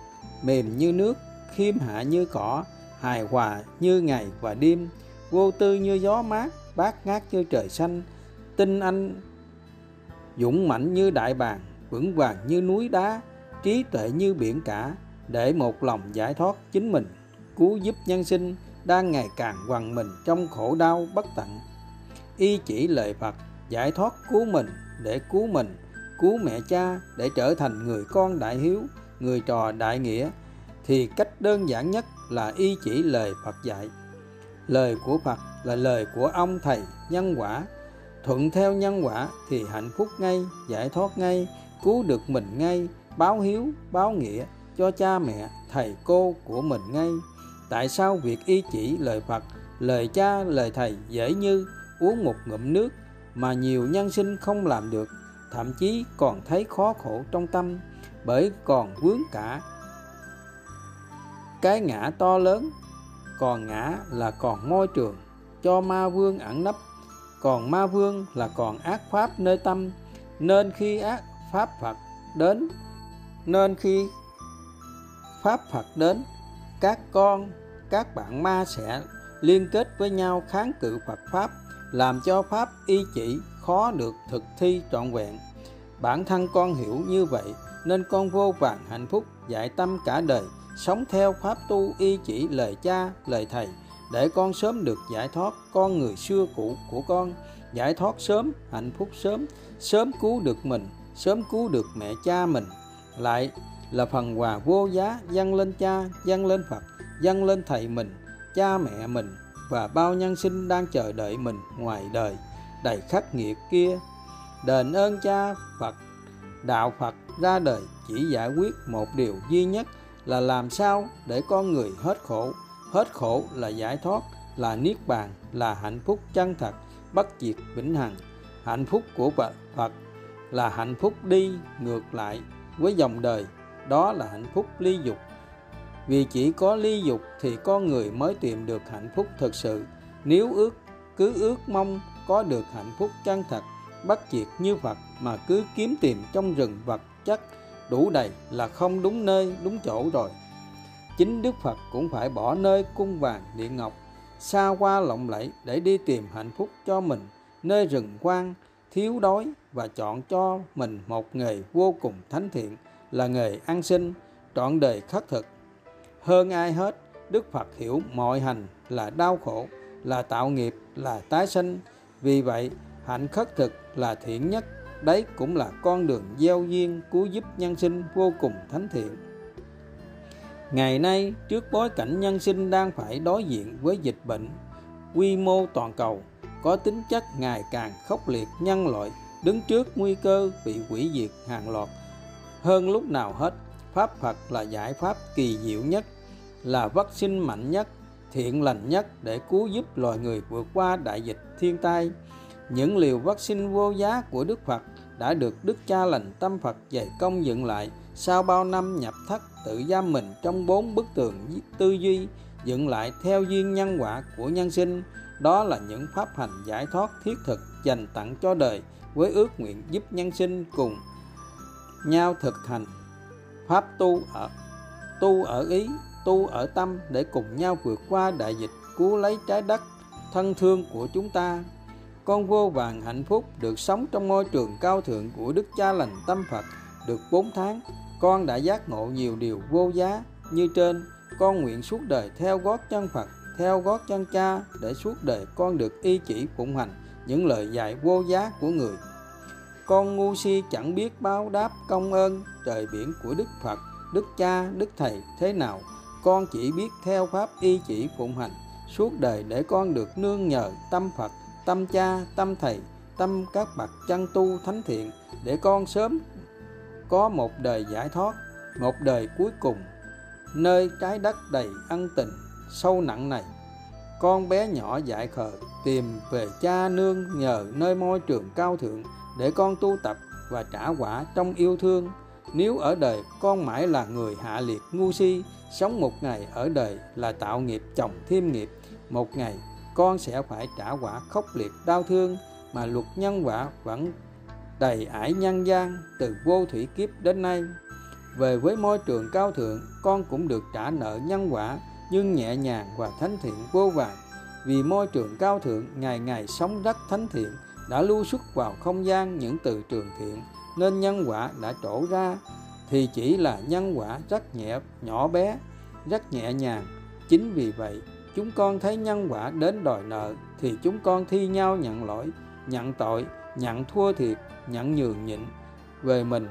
mềm như nước khiêm hạ như cỏ, hài hòa như ngày và đêm, vô tư như gió mát, bát ngát như trời xanh. Tinh anh dũng mãnh như đại bàng vững vàng như núi đá, trí tuệ như biển cả, để một lòng giải thoát chính mình, cứu giúp nhân sinh đang ngày càng quằn mình trong khổ đau bất tận. Y chỉ lời Phật giải thoát cứu mình để cứu mình, cứu mẹ cha để trở thành người con đại hiếu, người trò đại nghĩa, thì cách đơn giản nhất là y chỉ lời Phật dạy. Lời của Phật là lời của ông thầy nhân quả, thuận theo nhân quả thì hạnh phúc ngay, giải thoát ngay cứu được mình ngay, báo hiếu, báo nghĩa cho cha mẹ, thầy cô của mình ngay. Tại sao việc y chỉ lời phật, lời cha, lời thầy dễ như uống một ngụm nước mà nhiều nhân sinh không làm được, thậm chí còn thấy khó khổ trong tâm, bởi còn vướng cả? Cái ngã to lớn, còn ngã là còn môi trường cho ma vương ẩn nấp, còn ma vương là còn ác pháp nơi tâm, nên khi ác pháp phật đến. Nên khi pháp phật đến, các con, các bạn ma sẽ liên kết với nhau kháng cự phật pháp, làm cho pháp y chỉ khó được thực thi trọn vẹn. Bản thân con hiểu như vậy, nên con vô vàng hạnh phúc dạy tâm cả đời, sống theo pháp tu y chỉ lời cha, lời thầy, để con sớm được giải thoát con người xưa cũ của con. Giải thoát sớm, hạnh phúc sớm sớm cứu được mình sớm cứu được mẹ cha mình. Lại là phần quà vô giá dâng lên cha, dâng lên phật, dâng lên thầy mình, cha mẹ mình và bao nhân sinh đang chờ đợi mình ngoài đời, đầy khắc nghiệt kia. Đền ơn cha phật, đạo phật ra đời chỉ giải quyết một điều duy nhất là làm sao để con người hết khổ. Hết khổ là giải thoát, là niết bàn, là hạnh phúc chân thật, bất diệt vĩnh hằng. Hạnh phúc của phật là hạnh phúc đi ngược lại với dòng đời. Đó là hạnh phúc ly dục. Vì chỉ có ly dục thì con người mới tìm được hạnh phúc thật sự. Nếu ước, cứ ước mong có được hạnh phúc chân thật bất diệt như Phật mà cứ kiếm tìm trong rừng vật chất, đủ đầy là không đúng nơi, đúng chỗ rồi. Chính Đức Phật cũng phải bỏ nơi cung vàng điện ngọc, xa qua lộng lẫy để đi tìm hạnh phúc cho mình, nơi rừng quang thiếu đói và chọn cho mình một nghề vô cùng thánh thiện là nghề ăn sinh, trọn đời khất thực. Hơn ai hết, đức phật hiểu mọi hành là đau khổ, là tạo nghiệp, là tái sinh. Vì vậy, hạnh khất thực là thiện nhất. Đấy cũng là con đường gieo duyên cứu giúp nhân sinh vô cùng thánh thiện. Ngày nay, trước bối cảnh nhân sinh đang phải đối diện với dịch bệnh quy mô toàn cầu có tính chất ngày càng khốc liệt, nhân loại, đứng trước nguy cơ bị hủy diệt, hàng loạt. Hơn lúc nào hết, pháp phật là giải pháp kỳ diệu nhất, là vaccine mạnh nhất, thiện lành nhất để cứu giúp loài người vượt qua đại dịch, thiên tai. Những liều vaccine vô giá của đức phật đã được đức cha lành tâm phật dày công dựng lại sau bao năm nhập thất tự giam mình trong bốn bức tường tư duy, dựng lại theo duyên nhân quả của nhân sinh đó là những pháp hành giải thoát thiết thực dành tặng cho đời với ước nguyện giúp nhân sinh cùng nhau thực hành. Pháp tu ở tu ở ý, tu ở tâm để cùng nhau vượt qua đại dịch, cứu lấy trái đất, thân thương của chúng ta. Con vô vàng hạnh phúc được sống trong môi trường cao thượng của đức cha lành tâm phật được 4 tháng. Con đã giác ngộ nhiều điều vô giá như trên. Con nguyện suốt đời theo gót chân phật theo gót chân cha để suốt đời con được y chỉ phụng hành những lời dạy vô giá của người. Con ngu si chẳng biết báo đáp công ơn trời biển của Đức Phật, Đức Cha, Đức Thầy thế nào, con chỉ biết theo pháp y chỉ phụng hành suốt đời để con được nương nhờ tâm Phật, tâm Cha, tâm Thầy, tâm các bậc chân tu thánh thiện để con sớm có một đời giải thoát, một đời cuối cùng nơi trái đất đầy ân tình sâu nặng này. Con bé nhỏ dại khờ tìm về cha nương nhờ nơi môi trường cao thượng để con tu tập và trả quả trong yêu thương. Nếu ở đời con mãi là người hạ liệt ngu si, sống một ngày ở đời là tạo nghiệp chồng thêm nghiệp, một ngày con sẽ phải trả quả khốc liệt đau thương mà luật nhân quả vẫn đầy ải nhân gian từ vô thủy kiếp đến nay. Về với môi trường cao thượng, con cũng được trả nợ nhân quả nhưng nhẹ nhàng và thánh thiện vô vàn. Vì môi trường cao thượng ngày ngày sống rất thánh thiện, đã lưu xuất vào không gian những từ trường thiện nên nhân quả đã trổ ra thì chỉ là nhân quả rất nhẹ nhỏ bé rất nhẹ nhàng chính vì vậy chúng con thấy nhân quả đến đòi nợ thì chúng con thi nhau nhận lỗi nhận tội nhận thua thiệt nhận nhường nhịn về mình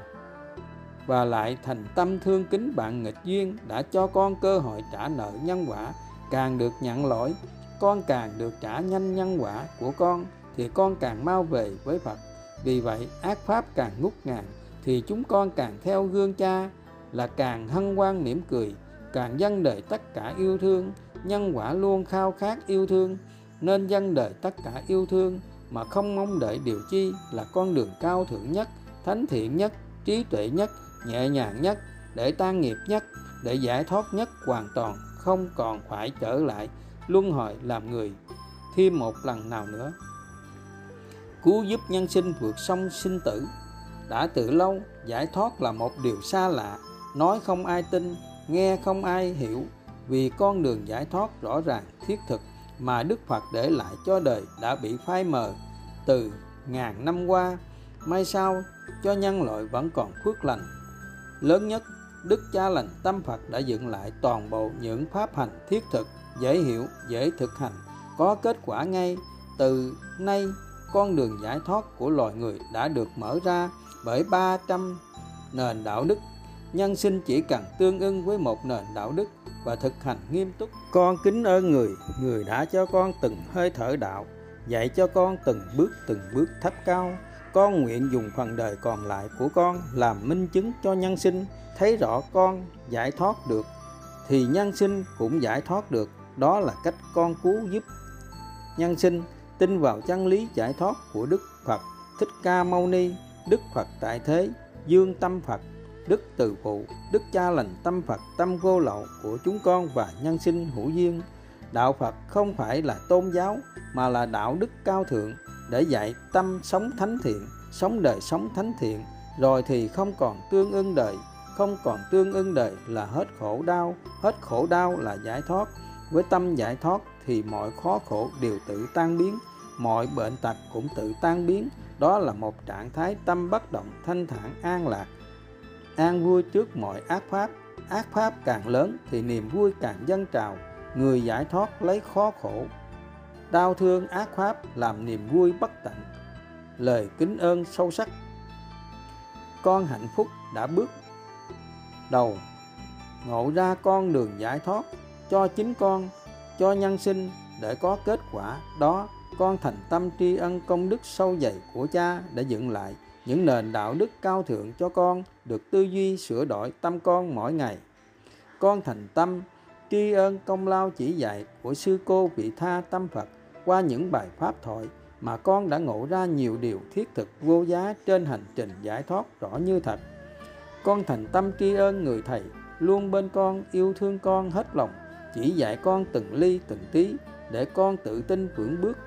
và lại thành tâm thương kính bạn nghịch duyên đã cho con cơ hội trả nợ nhân quả, càng được nhận lỗi, con càng được trả nhanh nhân quả của con, thì con càng mau về với Phật. Vì vậy, ác pháp càng ngút ngàn, thì chúng con càng theo gương cha, là càng hân hoan mỉm cười, càng dân đời tất cả yêu thương. Nhân quả luôn khao khát yêu thương, nên dân đời tất cả yêu thương, mà không mong đợi điều chi là con đường cao thượng nhất, thánh thiện nhất, trí tuệ nhất nhẹ nhàng nhất, để tan nghiệp nhất, để giải thoát nhất hoàn toàn, không còn phải trở lại luân hồi làm người thêm một lần nào nữa. Cứu giúp nhân sinh vượt sông sinh tử. Đã từ lâu, giải thoát là một điều xa lạ. Nói không ai tin, nghe không ai hiểu. Vì con đường giải thoát rõ ràng, thiết thực mà Đức Phật để lại cho đời đã bị phai mờ. Từ ngàn năm qua, may sao cho nhân loại vẫn còn phước lành lớn nhất, Đức Cha lành Tâm Phật đã dựng lại toàn bộ những pháp hành thiết thực, dễ hiểu, dễ thực hành, có kết quả ngay. Từ nay, con đường giải thoát của loài người đã được mở ra bởi 300 nền đạo đức. Nhân sinh chỉ cần tương ưng với một nền đạo đức và thực hành nghiêm túc. Con kính ơn người người đã cho con từng hơi thở đạo, dạy cho con từng bước từng bước thấp cao con nguyện dùng phần đời còn lại của con làm minh chứng cho nhân sinh thấy rõ con giải thoát được thì nhân sinh cũng giải thoát được. Đó là cách con cứu giúp nhân sinh. Tin vào chân lý giải thoát của Đức Phật Thích Ca Mâu Ni, Đức Phật tại thế, Dương Tâm Phật, Đức Từ Phụ, Đức Cha lành Tâm Phật, tâm vô lậu của chúng con và nhân sinh hữu duyên. Đạo Phật không phải là tôn giáo mà là đạo đức cao thượng để dạy tâm sống thánh thiện, sống đời sống thánh thiện, rồi thì không còn tương ưng đời, không còn tương ưng đời là hết khổ đau, hết khổ đau là giải thoát. Với tâm giải thoát thì mọi khó khổ đều tự tan biến, mọi bệnh tật cũng tự tan biến. Đó là một trạng thái tâm bất động, thanh thản, an lạc, an vui trước mọi ác pháp. Ác pháp càng lớn thì niềm vui càng dâng trào, người giải thoát lấy khó khổ. Đau thương ác pháp làm niềm vui bất tận. Lời kính ơn sâu sắc. Con hạnh phúc đã bước đầu ngộ ra con đường giải thoát cho chính con, cho nhân sinh để có kết quả đó, con thành tâm tri ân công đức sâu dày của cha đã dựng lại những nền đạo đức cao thượng cho con, được tư duy sửa đổi tâm con mỗi ngày con thành tâm tri ân công lao chỉ dạy của sư cô vị tha tâm phật qua những bài pháp thoại mà con đã ngộ ra nhiều điều thiết thực vô giá trên hành trình giải thoát rõ như thật. Con thành tâm tri ân người thầy, luôn bên con yêu thương con hết lòng, chỉ dạy con từng ly từng tí để con tự tin vững bước.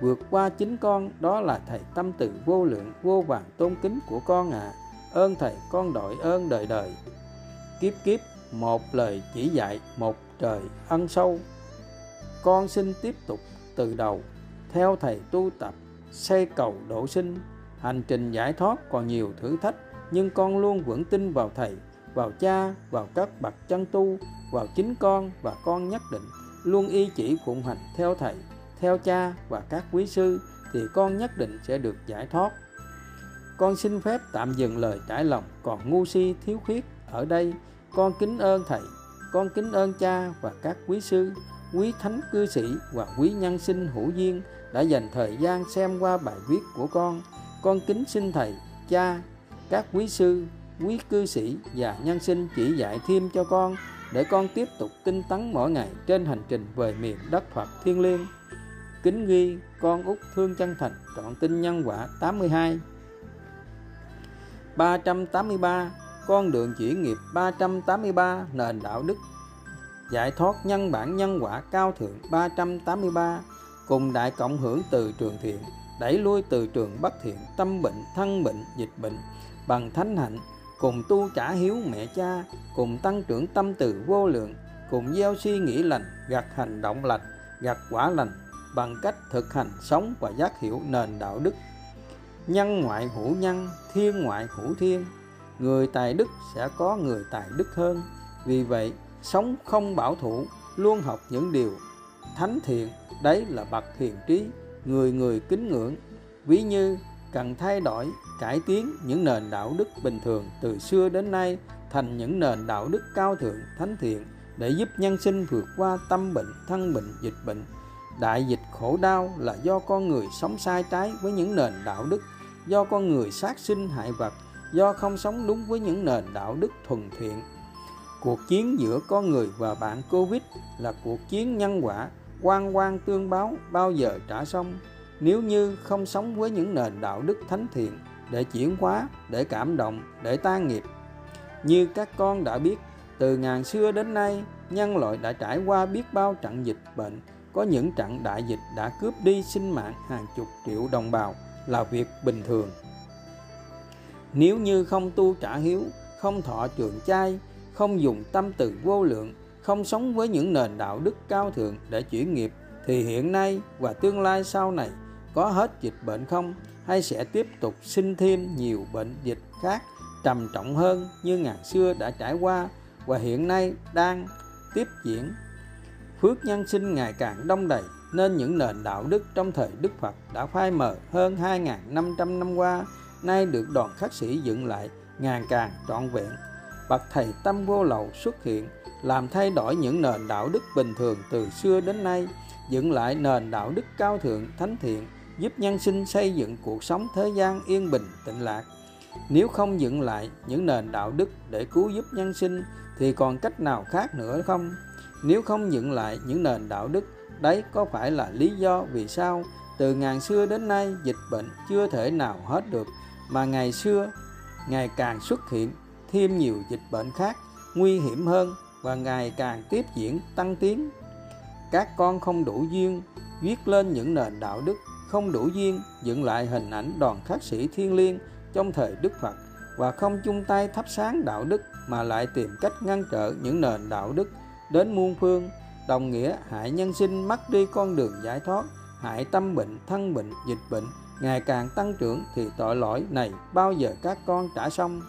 Vượt qua chính con, đó là thầy tâm từ vô lượng, vô vàng tôn kính của con ạ. À. ơn thầy, con đội ơn đời đời. Kiếp kiếp, một lời chỉ dạy một trời ân sâu. Con xin tiếp tục từ đầu, theo thầy tu tập, xây cầu độ sinh. Hành trình giải thoát còn nhiều thử thách, nhưng con luôn vững tin vào thầy, vào cha, vào các bậc chân tu, vào chính con và con nhất định. Luôn y chỉ phụng hành theo thầy, theo cha và các quý sư thì con nhất định sẽ được giải thoát. Con xin phép tạm dừng lời trải lòng còn ngu si, thiếu khuyết ở đây. Con kính ơn thầy, con kính ơn cha và các quý sư quý thánh cư sĩ và quý nhân sinh hữu duyên đã dành thời gian xem qua bài viết của con con kính xin thầy, cha, các quý sư, quý cư sĩ và nhân sinh chỉ dạy thêm cho con để con tiếp tục tinh tấn mỗi ngày trên hành trình về miền đất Phật thiên liêng. Kính ghi con út thương chân thành, trọn tin nhân quả 82 383 con đường chuyển nghiệp 383 nền đạo đức giải thoát nhân bản nhân quả cao thượng 383 cùng đại cộng hưởng từ trường thiện, đẩy lui từ trường bất thiện, tâm bệnh, thân bệnh, dịch bệnh, bằng thánh hạnh, cùng tu trả hiếu mẹ cha, cùng tăng trưởng tâm từ vô lượng, cùng gieo suy nghĩ lành, gặt hành động lành, gặt quả lành, bằng cách thực hành sống và giác hiểu nền đạo đức. Nhân ngoại hữu nhân, thiên ngoại hữu thiên, người tài đức sẽ có người tài đức hơn. Vì vậy sống không bảo thủ, luôn học những điều thánh thiện. Đấy là bậc hiền trí, người người kính ngưỡng. Ví như cần thay đổi, cải tiến những nền đạo đức bình thường từ xưa đến nay, thành những nền đạo đức cao thượng, thánh thiện để giúp nhân sinh vượt qua tâm bệnh, thân bệnh, dịch bệnh. Đại dịch khổ đau là do con người sống sai trái với những nền đạo đức, do con người sát sinh hại vật, do không sống đúng với những nền đạo đức thuần thiện cuộc chiến giữa con người và bạn covid là cuộc chiến nhân quả, quan quan tương báo bao giờ trả xong. Nếu như không sống với những nền đạo đức thánh thiện để chuyển hóa, để cảm động, để tan nghiệp. Như các con đã biết, từ ngàn xưa đến nay, nhân loại đã trải qua biết bao trận dịch bệnh. Có những trận đại dịch đã cướp đi sinh mạng hàng chục triệu đồng bào, là việc bình thường. Nếu như không tu trả hiếu, không thọ trường chay không dùng tâm từ vô lượng, không sống với những nền đạo đức cao thượng để chuyển nghiệp, thì hiện nay và tương lai sau này có hết dịch bệnh không? Hay sẽ tiếp tục sinh thêm nhiều bệnh dịch khác trầm trọng hơn như ngàn xưa đã trải qua và hiện nay đang tiếp diễn? Phước nhân sinh ngày càng đông đầy, nên những nền đạo đức trong thời Đức Phật đã phai mờ hơn 2.500 năm qua, nay được đoàn khắc sĩ dựng lại ngàn càng trọn vẹn bậc thầy tâm vô lậu xuất hiện, làm thay đổi những nền đạo đức bình thường từ xưa đến nay, dựng lại nền đạo đức cao thượng, thánh thiện, giúp nhân sinh xây dựng cuộc sống thế gian yên bình, tịnh lạc. Nếu không dựng lại những nền đạo đức để cứu giúp nhân sinh, thì còn cách nào khác nữa không? Nếu không dựng lại những nền đạo đức, đấy có phải là lý do vì sao từ ngàn xưa đến nay dịch bệnh chưa thể nào hết được, mà ngày xưa ngày càng xuất hiện? Thêm nhiều dịch bệnh khác, nguy hiểm hơn và ngày càng tiếp diễn, tăng tiến. Các con không đủ duyên, viết lên những nền đạo đức không đủ duyên, dựng lại hình ảnh đoàn khắc sĩ thiên liêng trong thời Đức Phật và không chung tay thắp sáng đạo đức mà lại tìm cách ngăn trở những nền đạo đức đến muôn phương, đồng nghĩa hại nhân sinh mất đi con đường giải thoát, hại tâm bệnh, thân bệnh, dịch bệnh ngày càng tăng trưởng thì tội lỗi này bao giờ các con trả xong?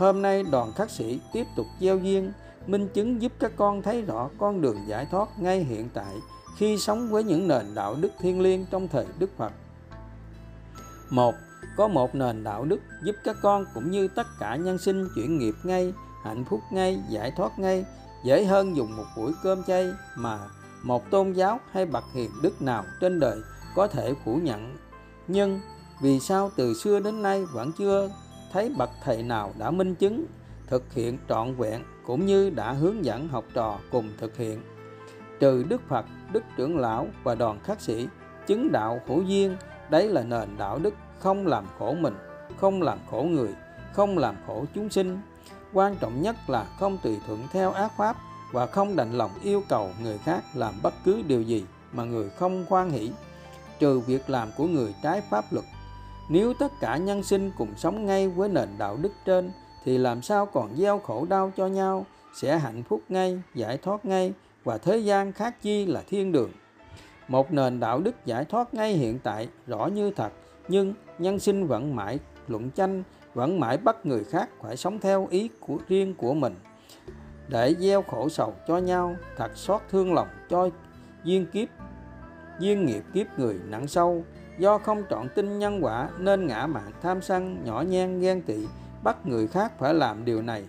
Hôm nay đoàn khắc sĩ tiếp tục gieo duyên minh chứng giúp các con thấy rõ con đường giải thoát ngay hiện tại khi sống với những nền đạo đức thiên liêng trong thời Đức Phật. Một, có một nền đạo đức giúp các con cũng như tất cả nhân sinh chuyển nghiệp ngay, hạnh phúc ngay, giải thoát ngay, dễ hơn dùng một buổi cơm chay mà một tôn giáo hay bậc hiền đức nào trên đời có thể phủ nhận. Nhưng vì sao từ xưa đến nay vẫn chưa thấy bậc thầy nào đã minh chứng, thực hiện trọn vẹn cũng như đã hướng dẫn học trò cùng thực hiện trừ Đức Phật, Đức trưởng lão và đoàn khắc sĩ chứng đạo hữu duyên, đấy là nền đạo đức không làm khổ mình, không làm khổ người, không làm khổ chúng sinh. Quan trọng nhất là không tùy thuận theo ác pháp và không đành lòng yêu cầu người khác làm bất cứ điều gì mà người không khoan hỷ, trừ việc làm của người trái pháp luật. Nếu tất cả nhân sinh cùng sống ngay với nền đạo đức trên thì làm sao còn gieo khổ đau cho nhau, sẽ hạnh phúc ngay, giải thoát ngay và thế gian khác chi là thiên đường. Một nền đạo đức giải thoát ngay hiện tại rõ như thật, nhưng nhân sinh vẫn mãi luận tranh, vẫn mãi bắt người khác phải sống theo ý của riêng của mình. Để gieo khổ sầu cho nhau, thật xót thương lòng cho duyên kiếp, duyên nghiệp kiếp người nặng sâu, do không trọn tin nhân quả nên ngã mạn tham sân, nhỏ nhen, ghen tị, bắt người khác phải làm điều này,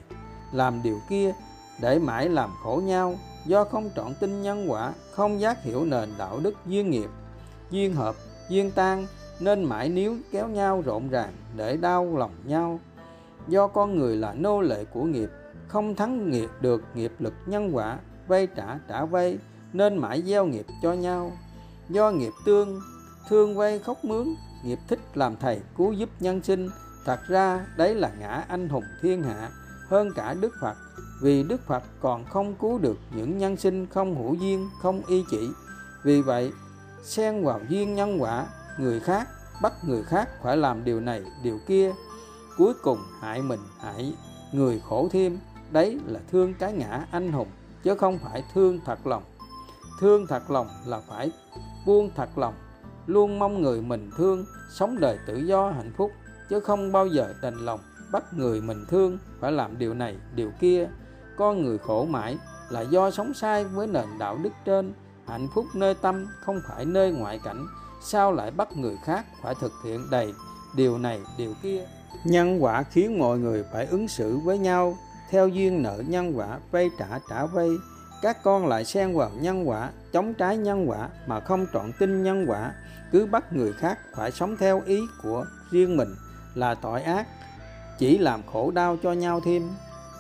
làm điều kia để mãi làm khổ nhau. Do không trọn tin nhân quả, không giác hiểu nền đạo đức duyên nghiệp, duyên hợp, duyên tan, nên mãi níu kéo nhau rộn ràng để đau lòng nhau. Do con người là nô lệ của nghiệp, không thắng nghiệp được nghiệp lực nhân quả, vay trả trả vay, nên mãi gieo nghiệp cho nhau. Do nghiệp tương thương vay khóc mướn, nghiệp thích làm thầy cứu giúp nhân sinh. Thật ra, đấy là ngã anh hùng thiên hạ. Hơn cả đức phật, vì đức phật còn không cứu được những nhân sinh không hữu duyên, không y chỉ. Vì vậy, xen vào duyên nhân quả, người khác bắt người khác phải làm điều này, điều kia. Cuối cùng hại mình hại người khổ thêm. Đấy là thương cái ngã anh hùng, chứ không phải thương thật lòng. Thương thật lòng là phải buông thật lòng luôn mong người mình thương sống đời tự do hạnh phúc, chứ không bao giờ đành lòng bắt người mình thương phải làm điều này, điều kia. Con người khổ mãi là do sống sai với nền đạo đức trên. Hạnh phúc nơi tâm không phải nơi ngoại cảnh, sao lại bắt người khác phải thực hiện đầy điều này, điều kia? Nhân quả khiến mọi người phải ứng xử với nhau, theo duyên nợ nhân quả vay trả trả vay các con lại xen vào nhân quả, chống trái nhân quả mà không trọn tin nhân quả. Cứ bắt người khác phải sống theo ý của riêng mình là tội ác, chỉ làm khổ đau cho nhau thêm.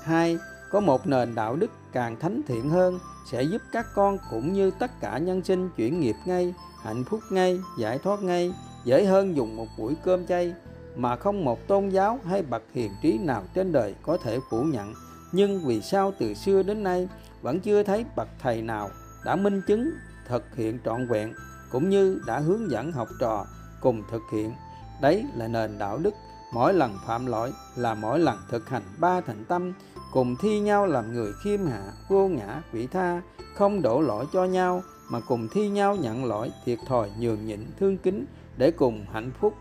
Hai, có một nền đạo đức càng thánh thiện hơn, sẽ giúp các con cũng như tất cả nhân sinh chuyển nghiệp ngay, hạnh phúc ngay, giải thoát ngay, dễ hơn dùng một buổi cơm chay mà không một tôn giáo hay bậc hiền trí nào trên đời có thể phủ nhận. Nhưng vì sao từ xưa đến nay vẫn chưa thấy bậc thầy nào đã minh chứng thực hiện trọn vẹn, cũng như đã hướng dẫn học trò cùng thực hiện. Đấy là nền đạo đức. Mỗi lần phạm lỗi là mỗi lần thực hành ba thành tâm, cùng thi nhau làm người khiêm hạ, vô ngã, vị tha, không đổ lỗi cho nhau, mà cùng thi nhau nhận lỗi thiệt thòi, nhường nhịn, thương kính để cùng hạnh phúc,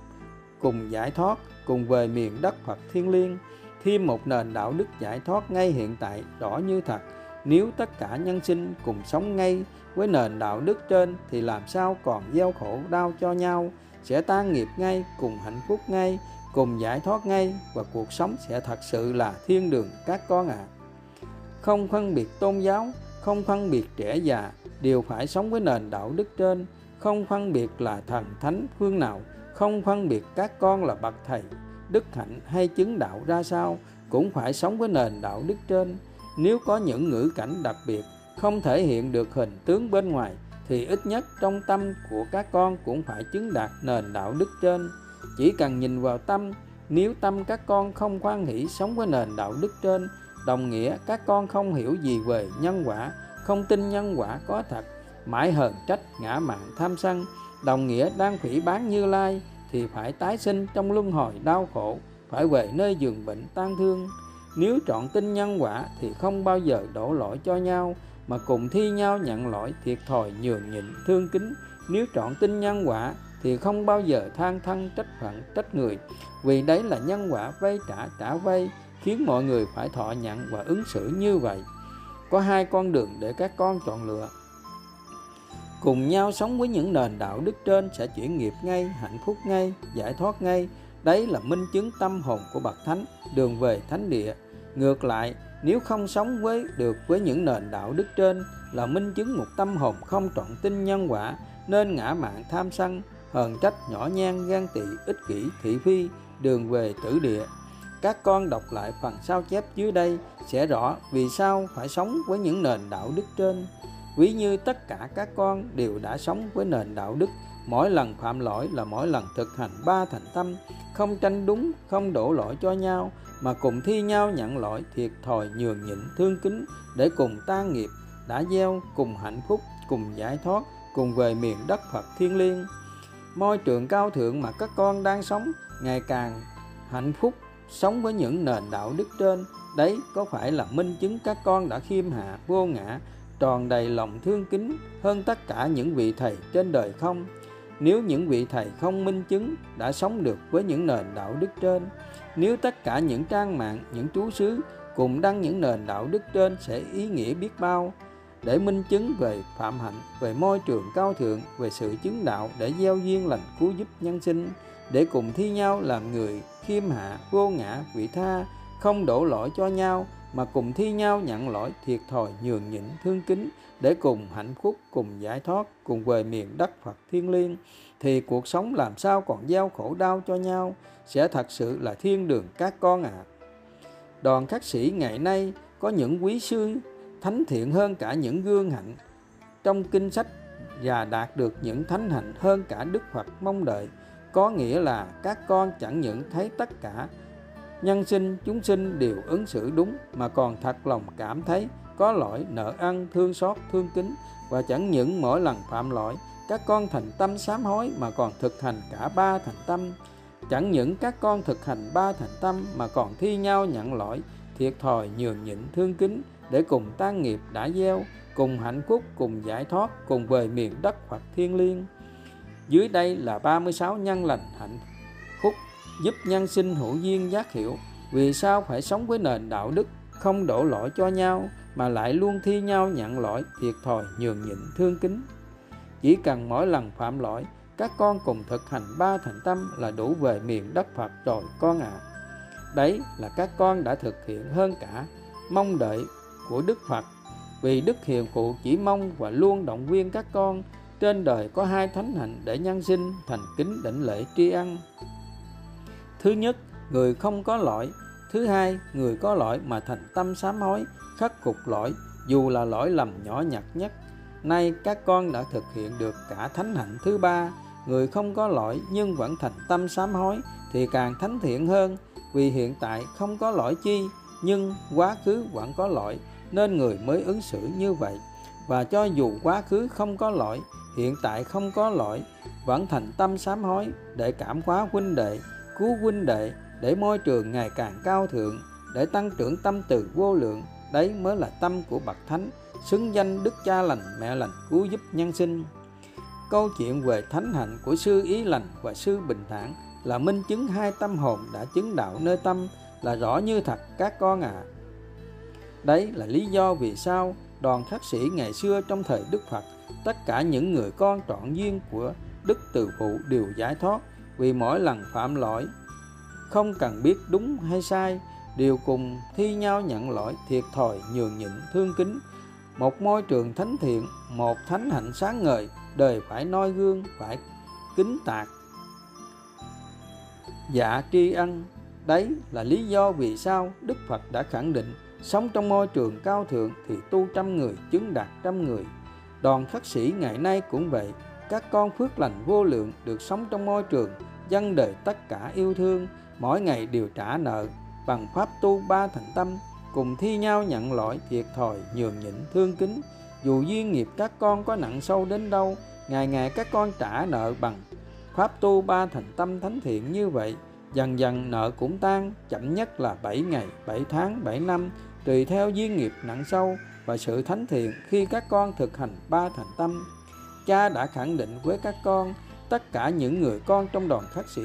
cùng giải thoát, cùng về miền đất Phật thiên liêng. Thêm một nền đạo đức giải thoát ngay hiện tại rõ như thật nếu tất cả nhân sinh cùng sống ngay với nền đạo đức trên thì làm sao còn gieo khổ đau cho nhau? Sẽ tan nghiệp ngay, cùng hạnh phúc ngay, cùng giải thoát ngay và cuộc sống sẽ thật sự là thiên đường các con ạ. À. không phân biệt tôn giáo, không phân biệt trẻ già đều phải sống với nền đạo đức trên. Không phân biệt là thần thánh phương nào, không phân biệt các con là bậc thầy, đức hạnh hay chứng đạo ra sao cũng phải sống với nền đạo đức trên nếu có những ngữ cảnh đặc biệt không thể hiện được hình tướng bên ngoài, thì ít nhất trong tâm của các con cũng phải chứng đạt nền đạo đức trên. Chỉ cần nhìn vào tâm, nếu tâm các con không khoan hỷ sống với nền đạo đức trên, đồng nghĩa các con không hiểu gì về nhân quả, không tin nhân quả có thật, mãi hờn trách ngã mạn tham sân, đồng nghĩa đang phỉ bán như lai, thì phải tái sinh trong luân hồi đau khổ, phải về nơi giường bệnh tan thương nếu chọn tin nhân quả thì không bao giờ đổ lỗi cho nhau, mà cùng thi nhau nhận lỗi thiệt thòi nhường nhịn thương kính. Nếu chọn tin nhân quả thì không bao giờ than thân trách phận, trách người, vì đấy là nhân quả vay trả trả vay, khiến mọi người phải thọ nhận và ứng xử như vậy. Có hai con đường để các con chọn lựa. Cùng nhau sống với những nền đạo đức trên sẽ chuyển nghiệp ngay, hạnh phúc ngay, giải thoát ngay đấy là minh chứng tâm hồn của bậc thánh, đường về thánh địa. Ngược lại, nếu không sống với, được với những nền đạo đức trên, là minh chứng một tâm hồn không trọn tin nhân quả, nên ngã mạng tham sân, hờn trách nhỏ nhan gan tị, ích kỷ, thị phi, đường về tử địa. Các con đọc lại phần sao chép dưới đây sẽ rõ vì sao phải sống với những nền đạo đức trên. Ví như tất cả các con đều đã sống với nền đạo đức, mỗi lần phạm lỗi là mỗi lần thực hành ba thành tâm không tranh đúng, không đổ lỗi cho nhau, mà cùng thi nhau nhận lỗi thiệt thòi nhường nhịn thương kính để cùng tan nghiệp, đã gieo cùng hạnh phúc, cùng giải thoát, cùng về miền đất Phật thiên liêng. Môi trường cao thượng mà các con đang sống, ngày càng hạnh phúc, sống với những nền đạo đức trên. Đấy có phải là minh chứng các con đã khiêm hạ, vô ngã, tròn đầy lòng thương kính hơn tất cả những vị thầy trên đời không? Nếu những vị thầy không minh chứng đã sống được với những nền đạo đức trên nếu tất cả những trang mạng những chú xứ cùng đăng những nền đạo đức trên sẽ ý nghĩa biết bao để minh chứng về phạm hạnh, về môi trường cao thượng, về sự chứng đạo để gieo duyên lành cứu giúp nhân sinh, để cùng thi nhau làm người khiêm hạ, vô ngã, vị tha, không đổ lỗi cho nhau mà cùng thi nhau nhận lỗi thiệt thòi nhường nhịn thương kính để cùng hạnh phúc, cùng giải thoát, cùng về miền đất Phật thiên liêng, thì cuộc sống làm sao còn gieo khổ đau cho nhau, sẽ thật sự là thiên đường các con ạ à. đoàn khắc sĩ ngày nay có những quý sư thánh thiện hơn cả những gương hạnh trong kinh sách, và đạt được những thánh hạnh hơn cả Đức Phật mong đợi, có nghĩa là các con chẳng những thấy tất cả nhân sinh, chúng sinh đều ứng xử đúng mà còn thật lòng cảm thấy có lỗi, nợ ăn, thương xót, thương kính. Và chẳng những mỗi lần phạm lỗi, các con thành tâm sám hối mà còn thực hành cả ba thành tâm. Chẳng những các con thực hành ba thành tâm mà còn thi nhau nhận lỗi, thiệt thòi nhường nhịn thương kính để cùng tan nghiệp đã gieo, cùng hạnh phúc, cùng giải thoát, cùng về miền đất hoặc thiên liêng. Dưới đây là 36 nhân lành hạnh phúc giúp nhân sinh hữu duyên giác hiểu. Vì sao phải sống với nền đạo đức không đổ lỗi cho nhau mà lại luôn thi nhau nhận lỗi thiệt thòi, nhường nhịn, thương kính? Chỉ cần mỗi lần phạm lỗi, các con cùng thực hành ba thành tâm là đủ về miền đất Phật rồi, con ạ. À. đấy là các con đã thực hiện hơn cả mong đợi của Đức Phật. Vì Đức Hiền Phụ chỉ mong và luôn động viên các con, trên đời có hai thánh hạnh để nhân sinh thành kính đảnh lễ tri ân thứ nhất, người không có lỗi. Thứ hai, người có lỗi mà thành tâm sám hối, khắc phục lỗi, dù là lỗi lầm nhỏ nhặt nhất. Nay các con đã thực hiện được cả thánh hạnh thứ ba. Người không có lỗi nhưng vẫn thành tâm sám hối thì càng thánh thiện hơn. Vì hiện tại không có lỗi chi, nhưng quá khứ vẫn có lỗi, nên người mới ứng xử như vậy. Và cho dù quá khứ không có lỗi, hiện tại không có lỗi, vẫn thành tâm sám hối để cảm hóa huynh đệ cứu huynh đệ, để môi trường ngày càng cao thượng, để tăng trưởng tâm từ vô lượng, đấy mới là tâm của bậc thánh, xứng danh đức cha lành, mẹ lành cứu giúp nhân sinh câu chuyện về thánh hạnh của sư ý lành và sư bình thản là minh chứng hai tâm hồn đã chứng đạo nơi tâm, là rõ như thật các con ạ à. đấy là lý do vì sao đoàn khắc sĩ ngày xưa trong thời đức phật, tất cả những người con trọn duyên của đức từ phụ đều giải thoát vì mỗi lần phạm lỗi, không cần biết đúng hay sai, đều cùng thi nhau nhận lỗi thiệt thòi, nhường nhịn, thương kính. Một môi trường thánh thiện, một thánh hạnh sáng ngời, đời phải noi gương, phải kính tạc. Dạ tri ân, đấy là lý do vì sao đức phật đã khẳng định, sống trong môi trường cao thượng thì tu trăm người, chứng đạt trăm người. Đoàn khắc sĩ ngày nay cũng vậy, các con phước lành vô lượng được sống trong môi trường dân đời tất cả yêu thương, mỗi ngày đều trả nợ, bằng pháp tu ba thành tâm, cùng thi nhau nhận lỗi thiệt thòi, nhường nhịn thương kính. Dù duyên nghiệp các con có nặng sâu đến đâu, ngày ngày các con trả nợ bằng pháp tu ba thành tâm thánh thiện như vậy, dần dần nợ cũng tan, chậm nhất là 7 ngày 7 tháng 7 năm, tùy theo duyên nghiệp nặng sâu và sự thánh thiện khi các con thực hành ba thành tâm. Cha đã khẳng định với các con tất cả những người con trong đoàn khắc sĩ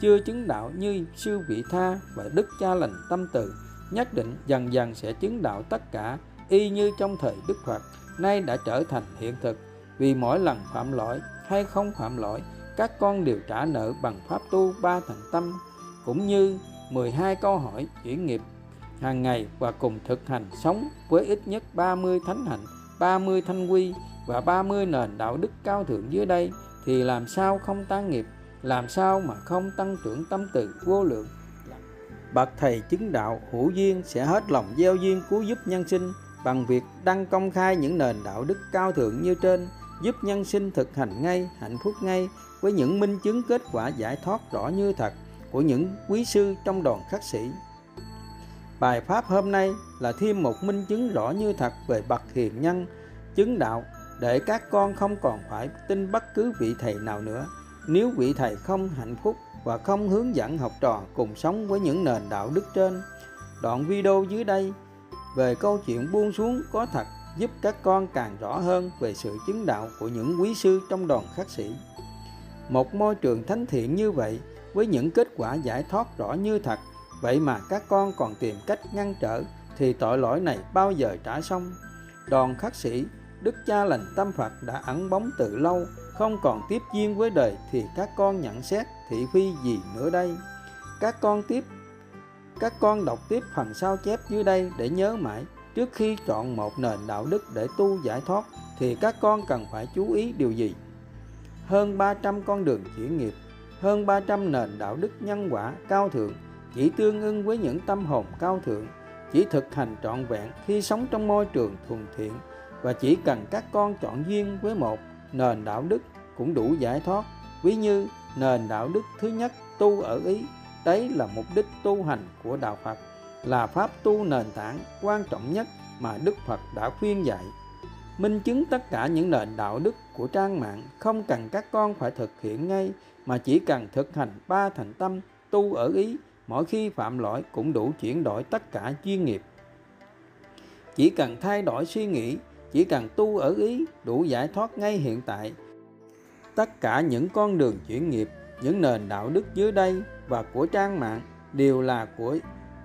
chưa chứng đạo như sư vị tha và đức cha lành tâm từ nhất định dần dần sẽ chứng đạo tất cả y như trong thời đức phật nay đã trở thành hiện thực. Vì mỗi lần phạm lỗi hay không phạm lỗi các con đều trả nợ bằng pháp tu ba thành tâm cũng như 12 câu hỏi chuyển nghiệp. Hàng ngày và cùng thực hành sống với ít nhất 30 thánh hạnh, 30 thanh quy và 30 nền đạo đức cao thượng dưới đây thì làm sao không tan nghiệp, làm sao mà không tăng trưởng tâm từ vô lượng. Bậc thầy chứng đạo hữu duyên sẽ hết lòng gieo duyên cứu giúp nhân sinh bằng việc đăng công khai những nền đạo đức cao thượng như trên, giúp nhân sinh thực hành ngay, hạnh phúc ngay với những minh chứng kết quả giải thoát rõ như thật của những quý sư trong đoàn khắc sĩ. Bài pháp hôm nay là thêm một minh chứng rõ như thật về bậc hiền nhân, chứng đạo để các con không còn phải tin bất cứ vị thầy nào nữa. Nếu vị thầy không hạnh phúc và không hướng dẫn học trò cùng sống với những nền đạo đức trên. Đoạn video dưới đây về câu chuyện buông xuống có thật giúp các con càng rõ hơn về sự chứng đạo của những quý sư trong đoàn khắc sĩ. Một môi trường thánh thiện như vậy với những kết quả giải thoát rõ như thật, vậy mà các con còn tìm cách ngăn trở thì tội lỗi này bao giờ trả xong đoàn khắc sĩ đức cha lành tâm Phật đã ẩn bóng từ lâu, không còn tiếp duyên với đời thì các con nhận xét thị phi gì nữa đây? Các con tiếp các con đọc tiếp phần sao chép dưới đây để nhớ mãi trước khi chọn một nền đạo đức để tu giải thoát thì các con cần phải chú ý điều gì? Hơn 300 con đường chuyển nghiệp, hơn 300 nền đạo đức nhân quả cao thượng chỉ tương ưng với những tâm hồn cao thượng, chỉ thực hành trọn vẹn khi sống trong môi trường thuần thiện và chỉ cần các con chọn duyên với một nền đạo đức cũng đủ giải thoát. Ví như nền đạo đức thứ nhất tu ở ý, đấy là mục đích tu hành của đạo Phật, là pháp tu nền tảng quan trọng nhất mà Đức Phật đã khuyên dạy. Minh chứng tất cả những nền đạo đức của trang mạng không cần các con phải thực hiện ngay mà chỉ cần thực hành ba thành tâm tu ở ý mỗi khi phạm lỗi cũng đủ chuyển đổi tất cả chuyên nghiệp chỉ cần thay đổi suy nghĩ chỉ cần tu ở ý đủ giải thoát ngay hiện tại. Tất cả những con đường chuyển nghiệp, những nền đạo đức dưới đây và của trang mạng đều là của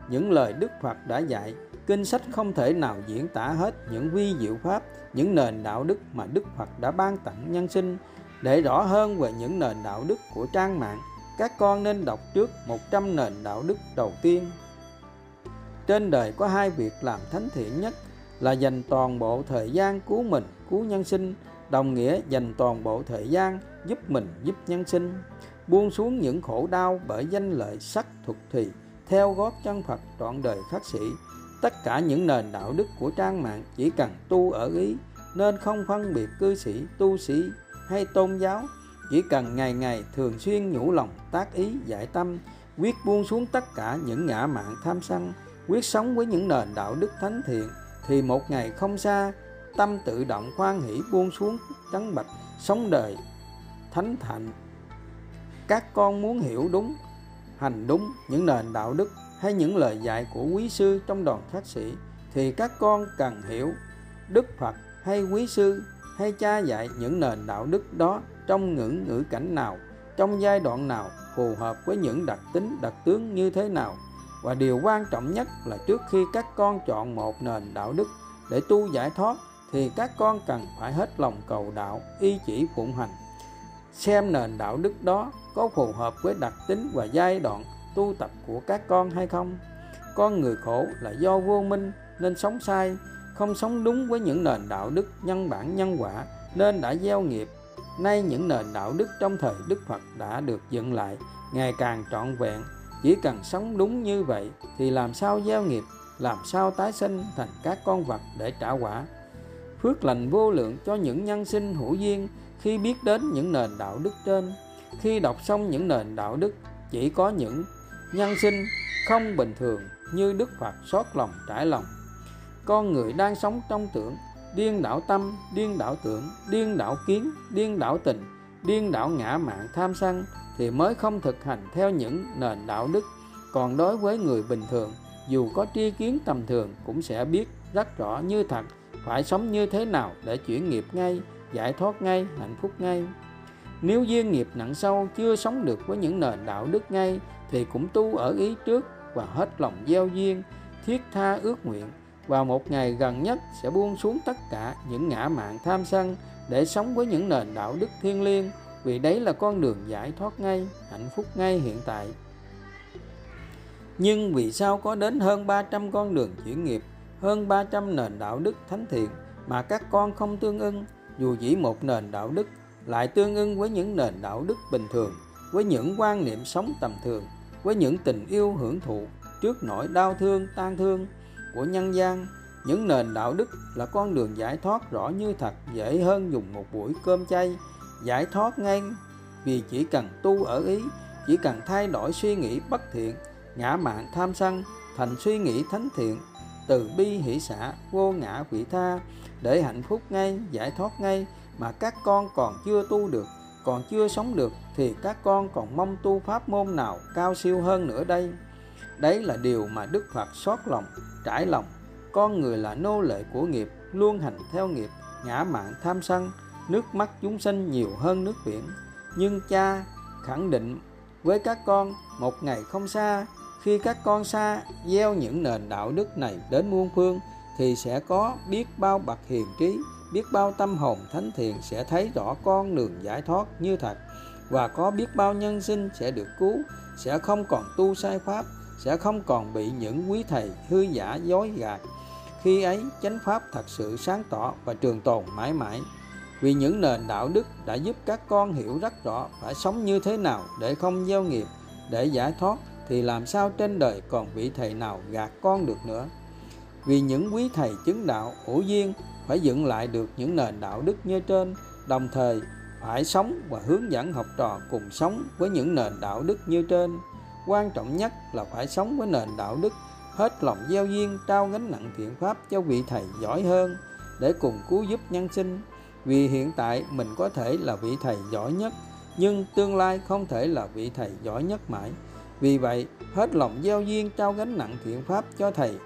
những lời đức phật đã dạy. Kinh sách không thể nào diễn tả hết những vi diệu pháp, những nền đạo đức mà đức phật đã ban tặng nhân sinh. Để rõ hơn về những nền đạo đức của trang mạng, các con nên đọc trước 100 nền đạo đức đầu tiên. Trên đời có hai việc làm thánh thiện nhất là dành toàn bộ thời gian cứu mình, cứu nhân sinh, đồng nghĩa dành toàn bộ thời gian giúp mình, giúp nhân sinh, buông xuống những khổ đau bởi danh lợi sắc thuật thì theo gót chân Phật trọn đời khắc sĩ. Tất cả những nền đạo đức của trang mạng chỉ cần tu ở ý, nên không phân biệt cư sĩ, tu sĩ hay tôn giáo. Chỉ cần ngày ngày thường xuyên nhủ lòng tác ý giải tâm quyết buông xuống tất cả những ngã mạng tham sân quyết sống với những nền đạo đức thánh thiện thì một ngày không xa, tâm tự động khoan hỷ buông xuống, trắng bạch, sống đời, thánh thạnh các con muốn hiểu đúng, hành đúng những nền đạo đức hay những lời dạy của quý sư trong đoàn khách sĩ, thì các con cần hiểu đức phật hay quý sư hay cha dạy những nền đạo đức đó trong những ngữ cảnh nào, trong giai đoạn nào, phù hợp với những đặc tính, đặc tướng như thế nào và điều quan trọng nhất là trước khi các con chọn một nền đạo đức để tu giải thoát, thì các con cần phải hết lòng cầu đạo, y chỉ phụng hành xem nền đạo đức đó có phù hợp với đặc tính và giai đoạn tu tập của các con hay không con người khổ là do vô minh nên sống sai, không sống đúng với những nền đạo đức nhân bản nhân quả nên đã gieo nghiệp Nay những nền đạo đức trong thời Đức Phật đã được dựng lại, ngày càng trọn vẹn. Chỉ cần sống đúng như vậy thì làm sao gieo nghiệp, làm sao tái sinh thành các con vật để trả quả. Phước lành vô lượng cho những nhân sinh hữu duyên khi biết đến những nền đạo đức trên. Khi đọc xong những nền đạo đức chỉ có những nhân sinh không bình thường như Đức Phật xót lòng trải lòng. Con người đang sống trong tưởng điên đảo tâm điên đảo tưởng điên đảo kiến điên đảo tình điên đảo ngã mạng tham sân thì mới không thực hành theo những nền đạo đức. Còn đối với người bình thường, dù có tri kiến tầm thường cũng sẽ biết rất rõ như thật phải sống như thế nào để chuyển nghiệp ngay, giải thoát ngay, hạnh phúc ngay. Nếu duyên nghiệp nặng sâu chưa sống được với những nền đạo đức ngay, thì cũng tu ở ý trước và hết lòng gieo duyên, thiết tha ước nguyện. Và một ngày gần nhất sẽ buông xuống tất cả những ngã mạng tham sân để sống với những nền đạo đức thiêng liêng vì đấy là con đường giải thoát ngay, hạnh phúc ngay hiện tại. Nhưng vì sao có đến hơn 300 con đường chuyển nghiệp, hơn 300 nền đạo đức thánh thiện mà các con không tương ưng? Dù chỉ một nền đạo đức, lại tương ưng với những nền đạo đức bình thường, với những quan niệm sống tầm thường, với những tình yêu hưởng thụ trước nỗi đau thương, tan thương của nhân gian. Những nền đạo đức là con đường giải thoát rõ như thật, dễ hơn dùng một buổi cơm chay giải thoát ngay vì chỉ cần tu ở ý, chỉ cần thay đổi suy nghĩ bất thiện, ngã mạn tham sân, thành suy nghĩ thánh thiện, từ bi hỷ xã vô ngã vị tha, để hạnh phúc ngay, giải thoát ngay, mà các con còn chưa tu được, còn chưa sống được, thì các con còn mong tu pháp môn nào cao siêu hơn nữa đây? Đấy là điều mà đức phật xót lòng, trải lòng. Con người là nô lệ của nghiệp, luôn hành theo nghiệp, ngã mạn tham sân nước mắt chúng sinh nhiều hơn nước biển. Nhưng cha khẳng định, với các con, một ngày không xa. Khi các con xa, gieo những nền đạo đức này đến muôn phương, thì sẽ có biết bao bậc hiền trí, biết bao tâm hồn thánh thiện sẽ thấy rõ con đường giải thoát như thật. Và có biết bao nhân sinh sẽ được cứu, sẽ không còn tu sai pháp, sẽ không còn bị những quý thầy hư giả dối gạt. Khi ấy, chánh pháp thật sự sáng tỏ và trường tồn mãi mãi vì những nền đạo đức đã giúp các con hiểu rất rõ phải sống như thế nào để không gieo nghiệp, để giải thoát, thì làm sao trên đời còn vị thầy nào gạt con được nữa? Vì những quý thầy chứng đạo hữu duyên phải dựng lại được những nền đạo đức như trên, đồng thời phải sống và hướng dẫn học trò cùng sống với những nền đạo đức như trên. Quan trọng nhất là phải sống với nền đạo đức hết lòng gieo duyên, trao gánh nặng thiện pháp cho vị thầy giỏi hơn để cùng cứu giúp nhân sinh vì hiện tại mình có thể là vị thầy giỏi nhất, nhưng tương lai không thể là vị thầy giỏi nhất mãi. Vì vậy, hết lòng gieo duyên trao gánh nặng thiện pháp cho thầy.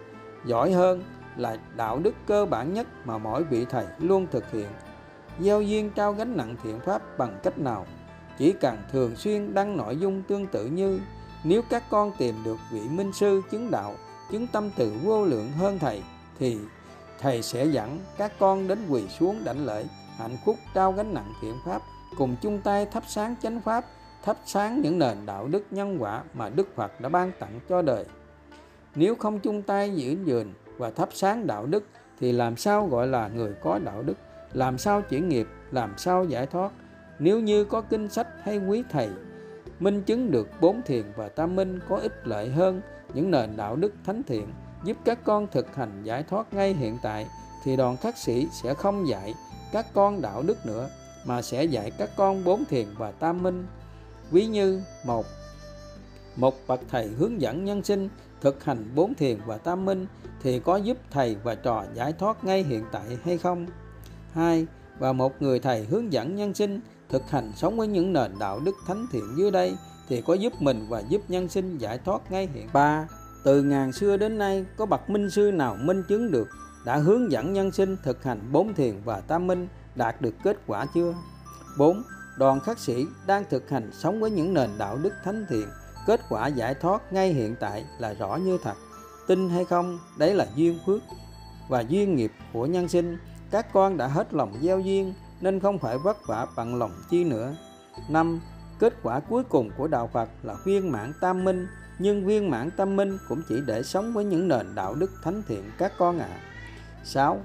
Giỏi hơn là đạo đức cơ bản nhất mà mỗi vị thầy luôn thực hiện. Gieo duyên trao gánh nặng thiện pháp bằng cách nào? Chỉ cần thường xuyên đăng nội dung tương tự như, nếu các con tìm được vị minh sư chứng đạo, chứng tâm từ vô lượng hơn thầy, thì thầy sẽ dẫn các con đến quỳ xuống đảnh lễ hạnh phúc trao gánh nặng thiện pháp, cùng chung tay thắp sáng chánh pháp, thắp sáng những nền đạo đức nhân quả mà đức phật đã ban tặng cho đời. Nếu không chung tay giữ gìn và thắp sáng đạo đức, thì làm sao gọi là người có đạo đức, làm sao chuyển nghiệp, làm sao giải thoát? Nếu như có kinh sách hay quý thầy, minh chứng được bốn thiền và tam minh có ích lợi hơn những nền đạo đức thánh thiện, giúp các con thực hành giải thoát ngay hiện tại, thì đoàn khắc sĩ sẽ không dạy các con đạo đức nữa, mà sẽ dạy các con bốn thiền và tam minh. Ví như một một bậc thầy hướng dẫn nhân sinh thực hành bốn thiền và tam minh thì có giúp thầy và trò giải thoát ngay hiện tại hay không? Hai, và một người thầy hướng dẫn nhân sinh thực hành sống với những nền đạo đức thánh thiện dưới đây thì có giúp mình và giúp nhân sinh giải thoát ngay hiện ba, từ ngàn xưa đến nay, có bậc minh sư nào minh chứng được đã hướng dẫn nhân sinh thực hành bốn thiền và tam minh đạt được kết quả chưa? 4. Đoàn khắc sĩ đang thực hành sống với những nền đạo đức thánh thiện. Kết quả giải thoát ngay hiện tại là rõ như thật. Tin hay không, đấy là duyên phước và duyên nghiệp của nhân sinh. Các con đã hết lòng gieo duyên, nên không phải vất vả bằng lòng chi nữa. Năm, kết quả cuối cùng của đạo phật là viên mãn tam minh. Nhưng viên mãn tam minh cũng chỉ để sống với những nền đạo đức thánh thiện các con ạ. à. 6.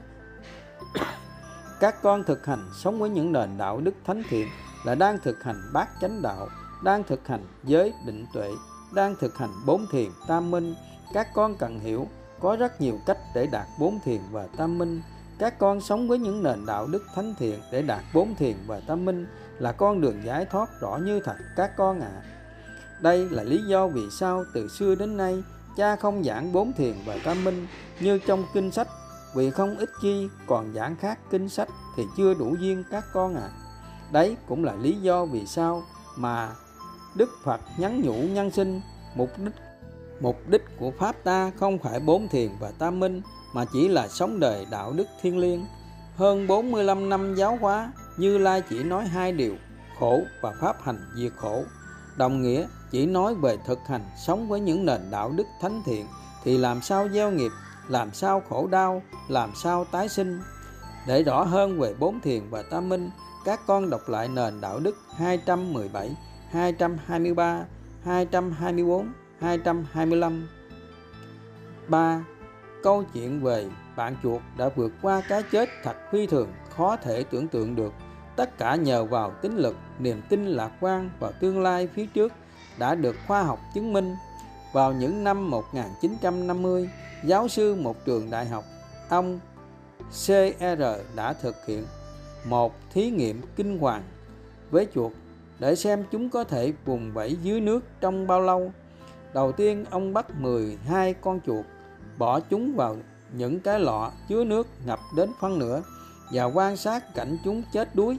các con thực hành sống với những nền đạo đức thánh thiện là đang thực hành bát chánh đạo, đang thực hành giới định tuệ, đang thực hành bốn thiền tam minh các con cần hiểu, có rất nhiều cách để đạt bốn thiền và tam minh các con sống với những nền đạo đức thánh thiện để đạt bốn thiền và tam minh là con đường giải thoát rõ như thật, các con ạ à. đây là lý do vì sao từ xưa đến nay cha không giảng bốn thiền và tam minh như trong kinh sách vì không ít chi còn giảng khác kinh sách thì chưa đủ duyên các con à. Đấy cũng là lý do vì sao mà Đức Phật nhắn nhủ nhân sinh mục đích mục đích của pháp ta không phải bốn thiền và tam minh, mà chỉ là sống đời đạo đức thiên liêng. Hơn 45 năm giáo hóa, Như Lai chỉ nói hai điều, khổ và pháp hành diệt khổ. Đồng nghĩa, chỉ nói về thực hành, sống với những nền đạo đức thánh thiện, thì làm sao gieo nghiệp làm sao khổ đau làm sao tái sinh để rõ hơn về bốn thiền và tam minh các con đọc lại nền đạo đức 217 223, 224, 225. 3. Câu chuyện về bạn chuột đã vượt qua cái chết thật phi thường, khó thể tưởng tượng được. Tất cả nhờ vào tính lực, niềm tin lạc quan vào tương lai phía trước đã được khoa học chứng minh. Vào những năm 1950, giáo sư một trường đại học, ông CR đã thực hiện một thí nghiệm kinh hoàng với chuột để xem chúng có thể vùng vẫy dưới nước trong bao lâu. Đầu tiên ông bắt 12 con chuột, bỏ chúng vào những cái lọ chứa nước ngập đến phân nửa và quan sát cảnh chúng chết đuối.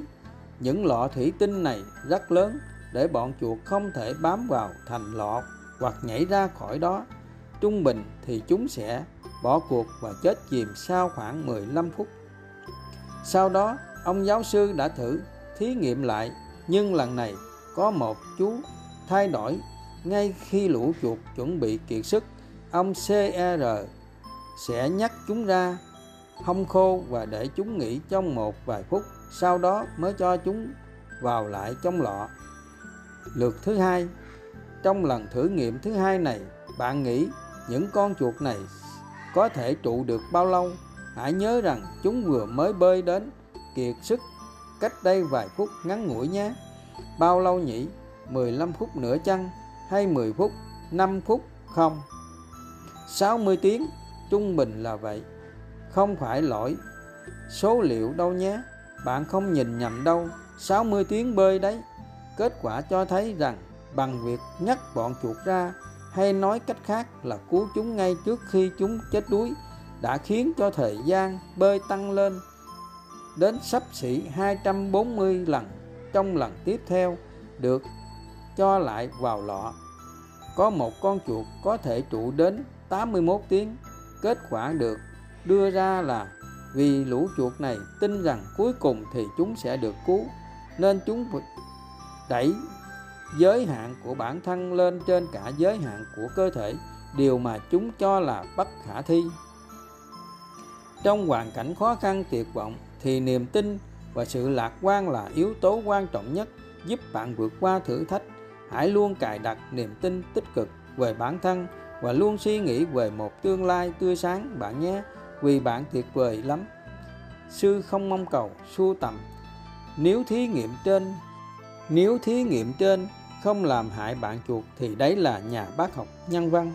Những lọ thủy tinh này rất lớn để bọn chuột không thể bám vào thành lọ hoặc nhảy ra khỏi đó. Trung bình thì chúng sẽ bỏ cuộc và chết chìm sau khoảng 15 phút. Sau đó, ông giáo sư đã thử thí nghiệm lại nhưng lần này có một chú thay đổi ngay khi lũ chuột chuẩn bị kiệt sức ông CR e sẽ nhắc chúng ra hông khô và để chúng nghỉ trong một vài phút sau đó mới cho chúng vào lại trong lọ lượt thứ hai trong lần thử nghiệm thứ hai này bạn nghĩ những con chuột này có thể trụ được bao lâu? Hãy nhớ rằng chúng vừa mới bơi đến. Kiệt sức cách đây vài phút ngắn ngủi nhé. Bao lâu nhỉ? 15 phút nữa chăng? Hay 10 phút? 5 phút? Không. 60 tiếng? Trung bình là vậy. Không phải lỗi. Số liệu đâu nhé? Bạn không nhìn nhầm đâu. 60 tiếng bơi đấy. Kết quả cho thấy rằng bằng việc nhắc bọn chuột ra hay nói cách khác là cứu chúng ngay trước khi chúng chết đuối, đã khiến cho thời gian bơi tăng lên đến sắp xỉ 240 lần trong lần tiếp theo được cho lại vào lọ. Có một con chuột có thể trụ đến 81 tiếng. Kết quả được đưa ra là vì lũ chuột này tin rằng cuối cùng thì chúng sẽ được cứu, nên chúng đẩy giới hạn của bản thân lên trên cả giới hạn của cơ thể, điều mà chúng cho là bất khả thi. Trong hoàn cảnh khó khăn, tuyệt vọng thì niềm tin và sự lạc quan là yếu tố quan trọng nhất giúp bạn vượt qua thử thách. Hãy luôn cài đặt niềm tin tích cực về bản thân và luôn suy nghĩ về một tương lai tươi sáng, bạn nhé. Vì bạn tuyệt vời lắm. Sư không mong cầu, sưu tầm. Nếu thí nghiệm trên, nếu thí nghiệm trên không làm hại bạn chuột thì đấy là nhà bác học nhân văn.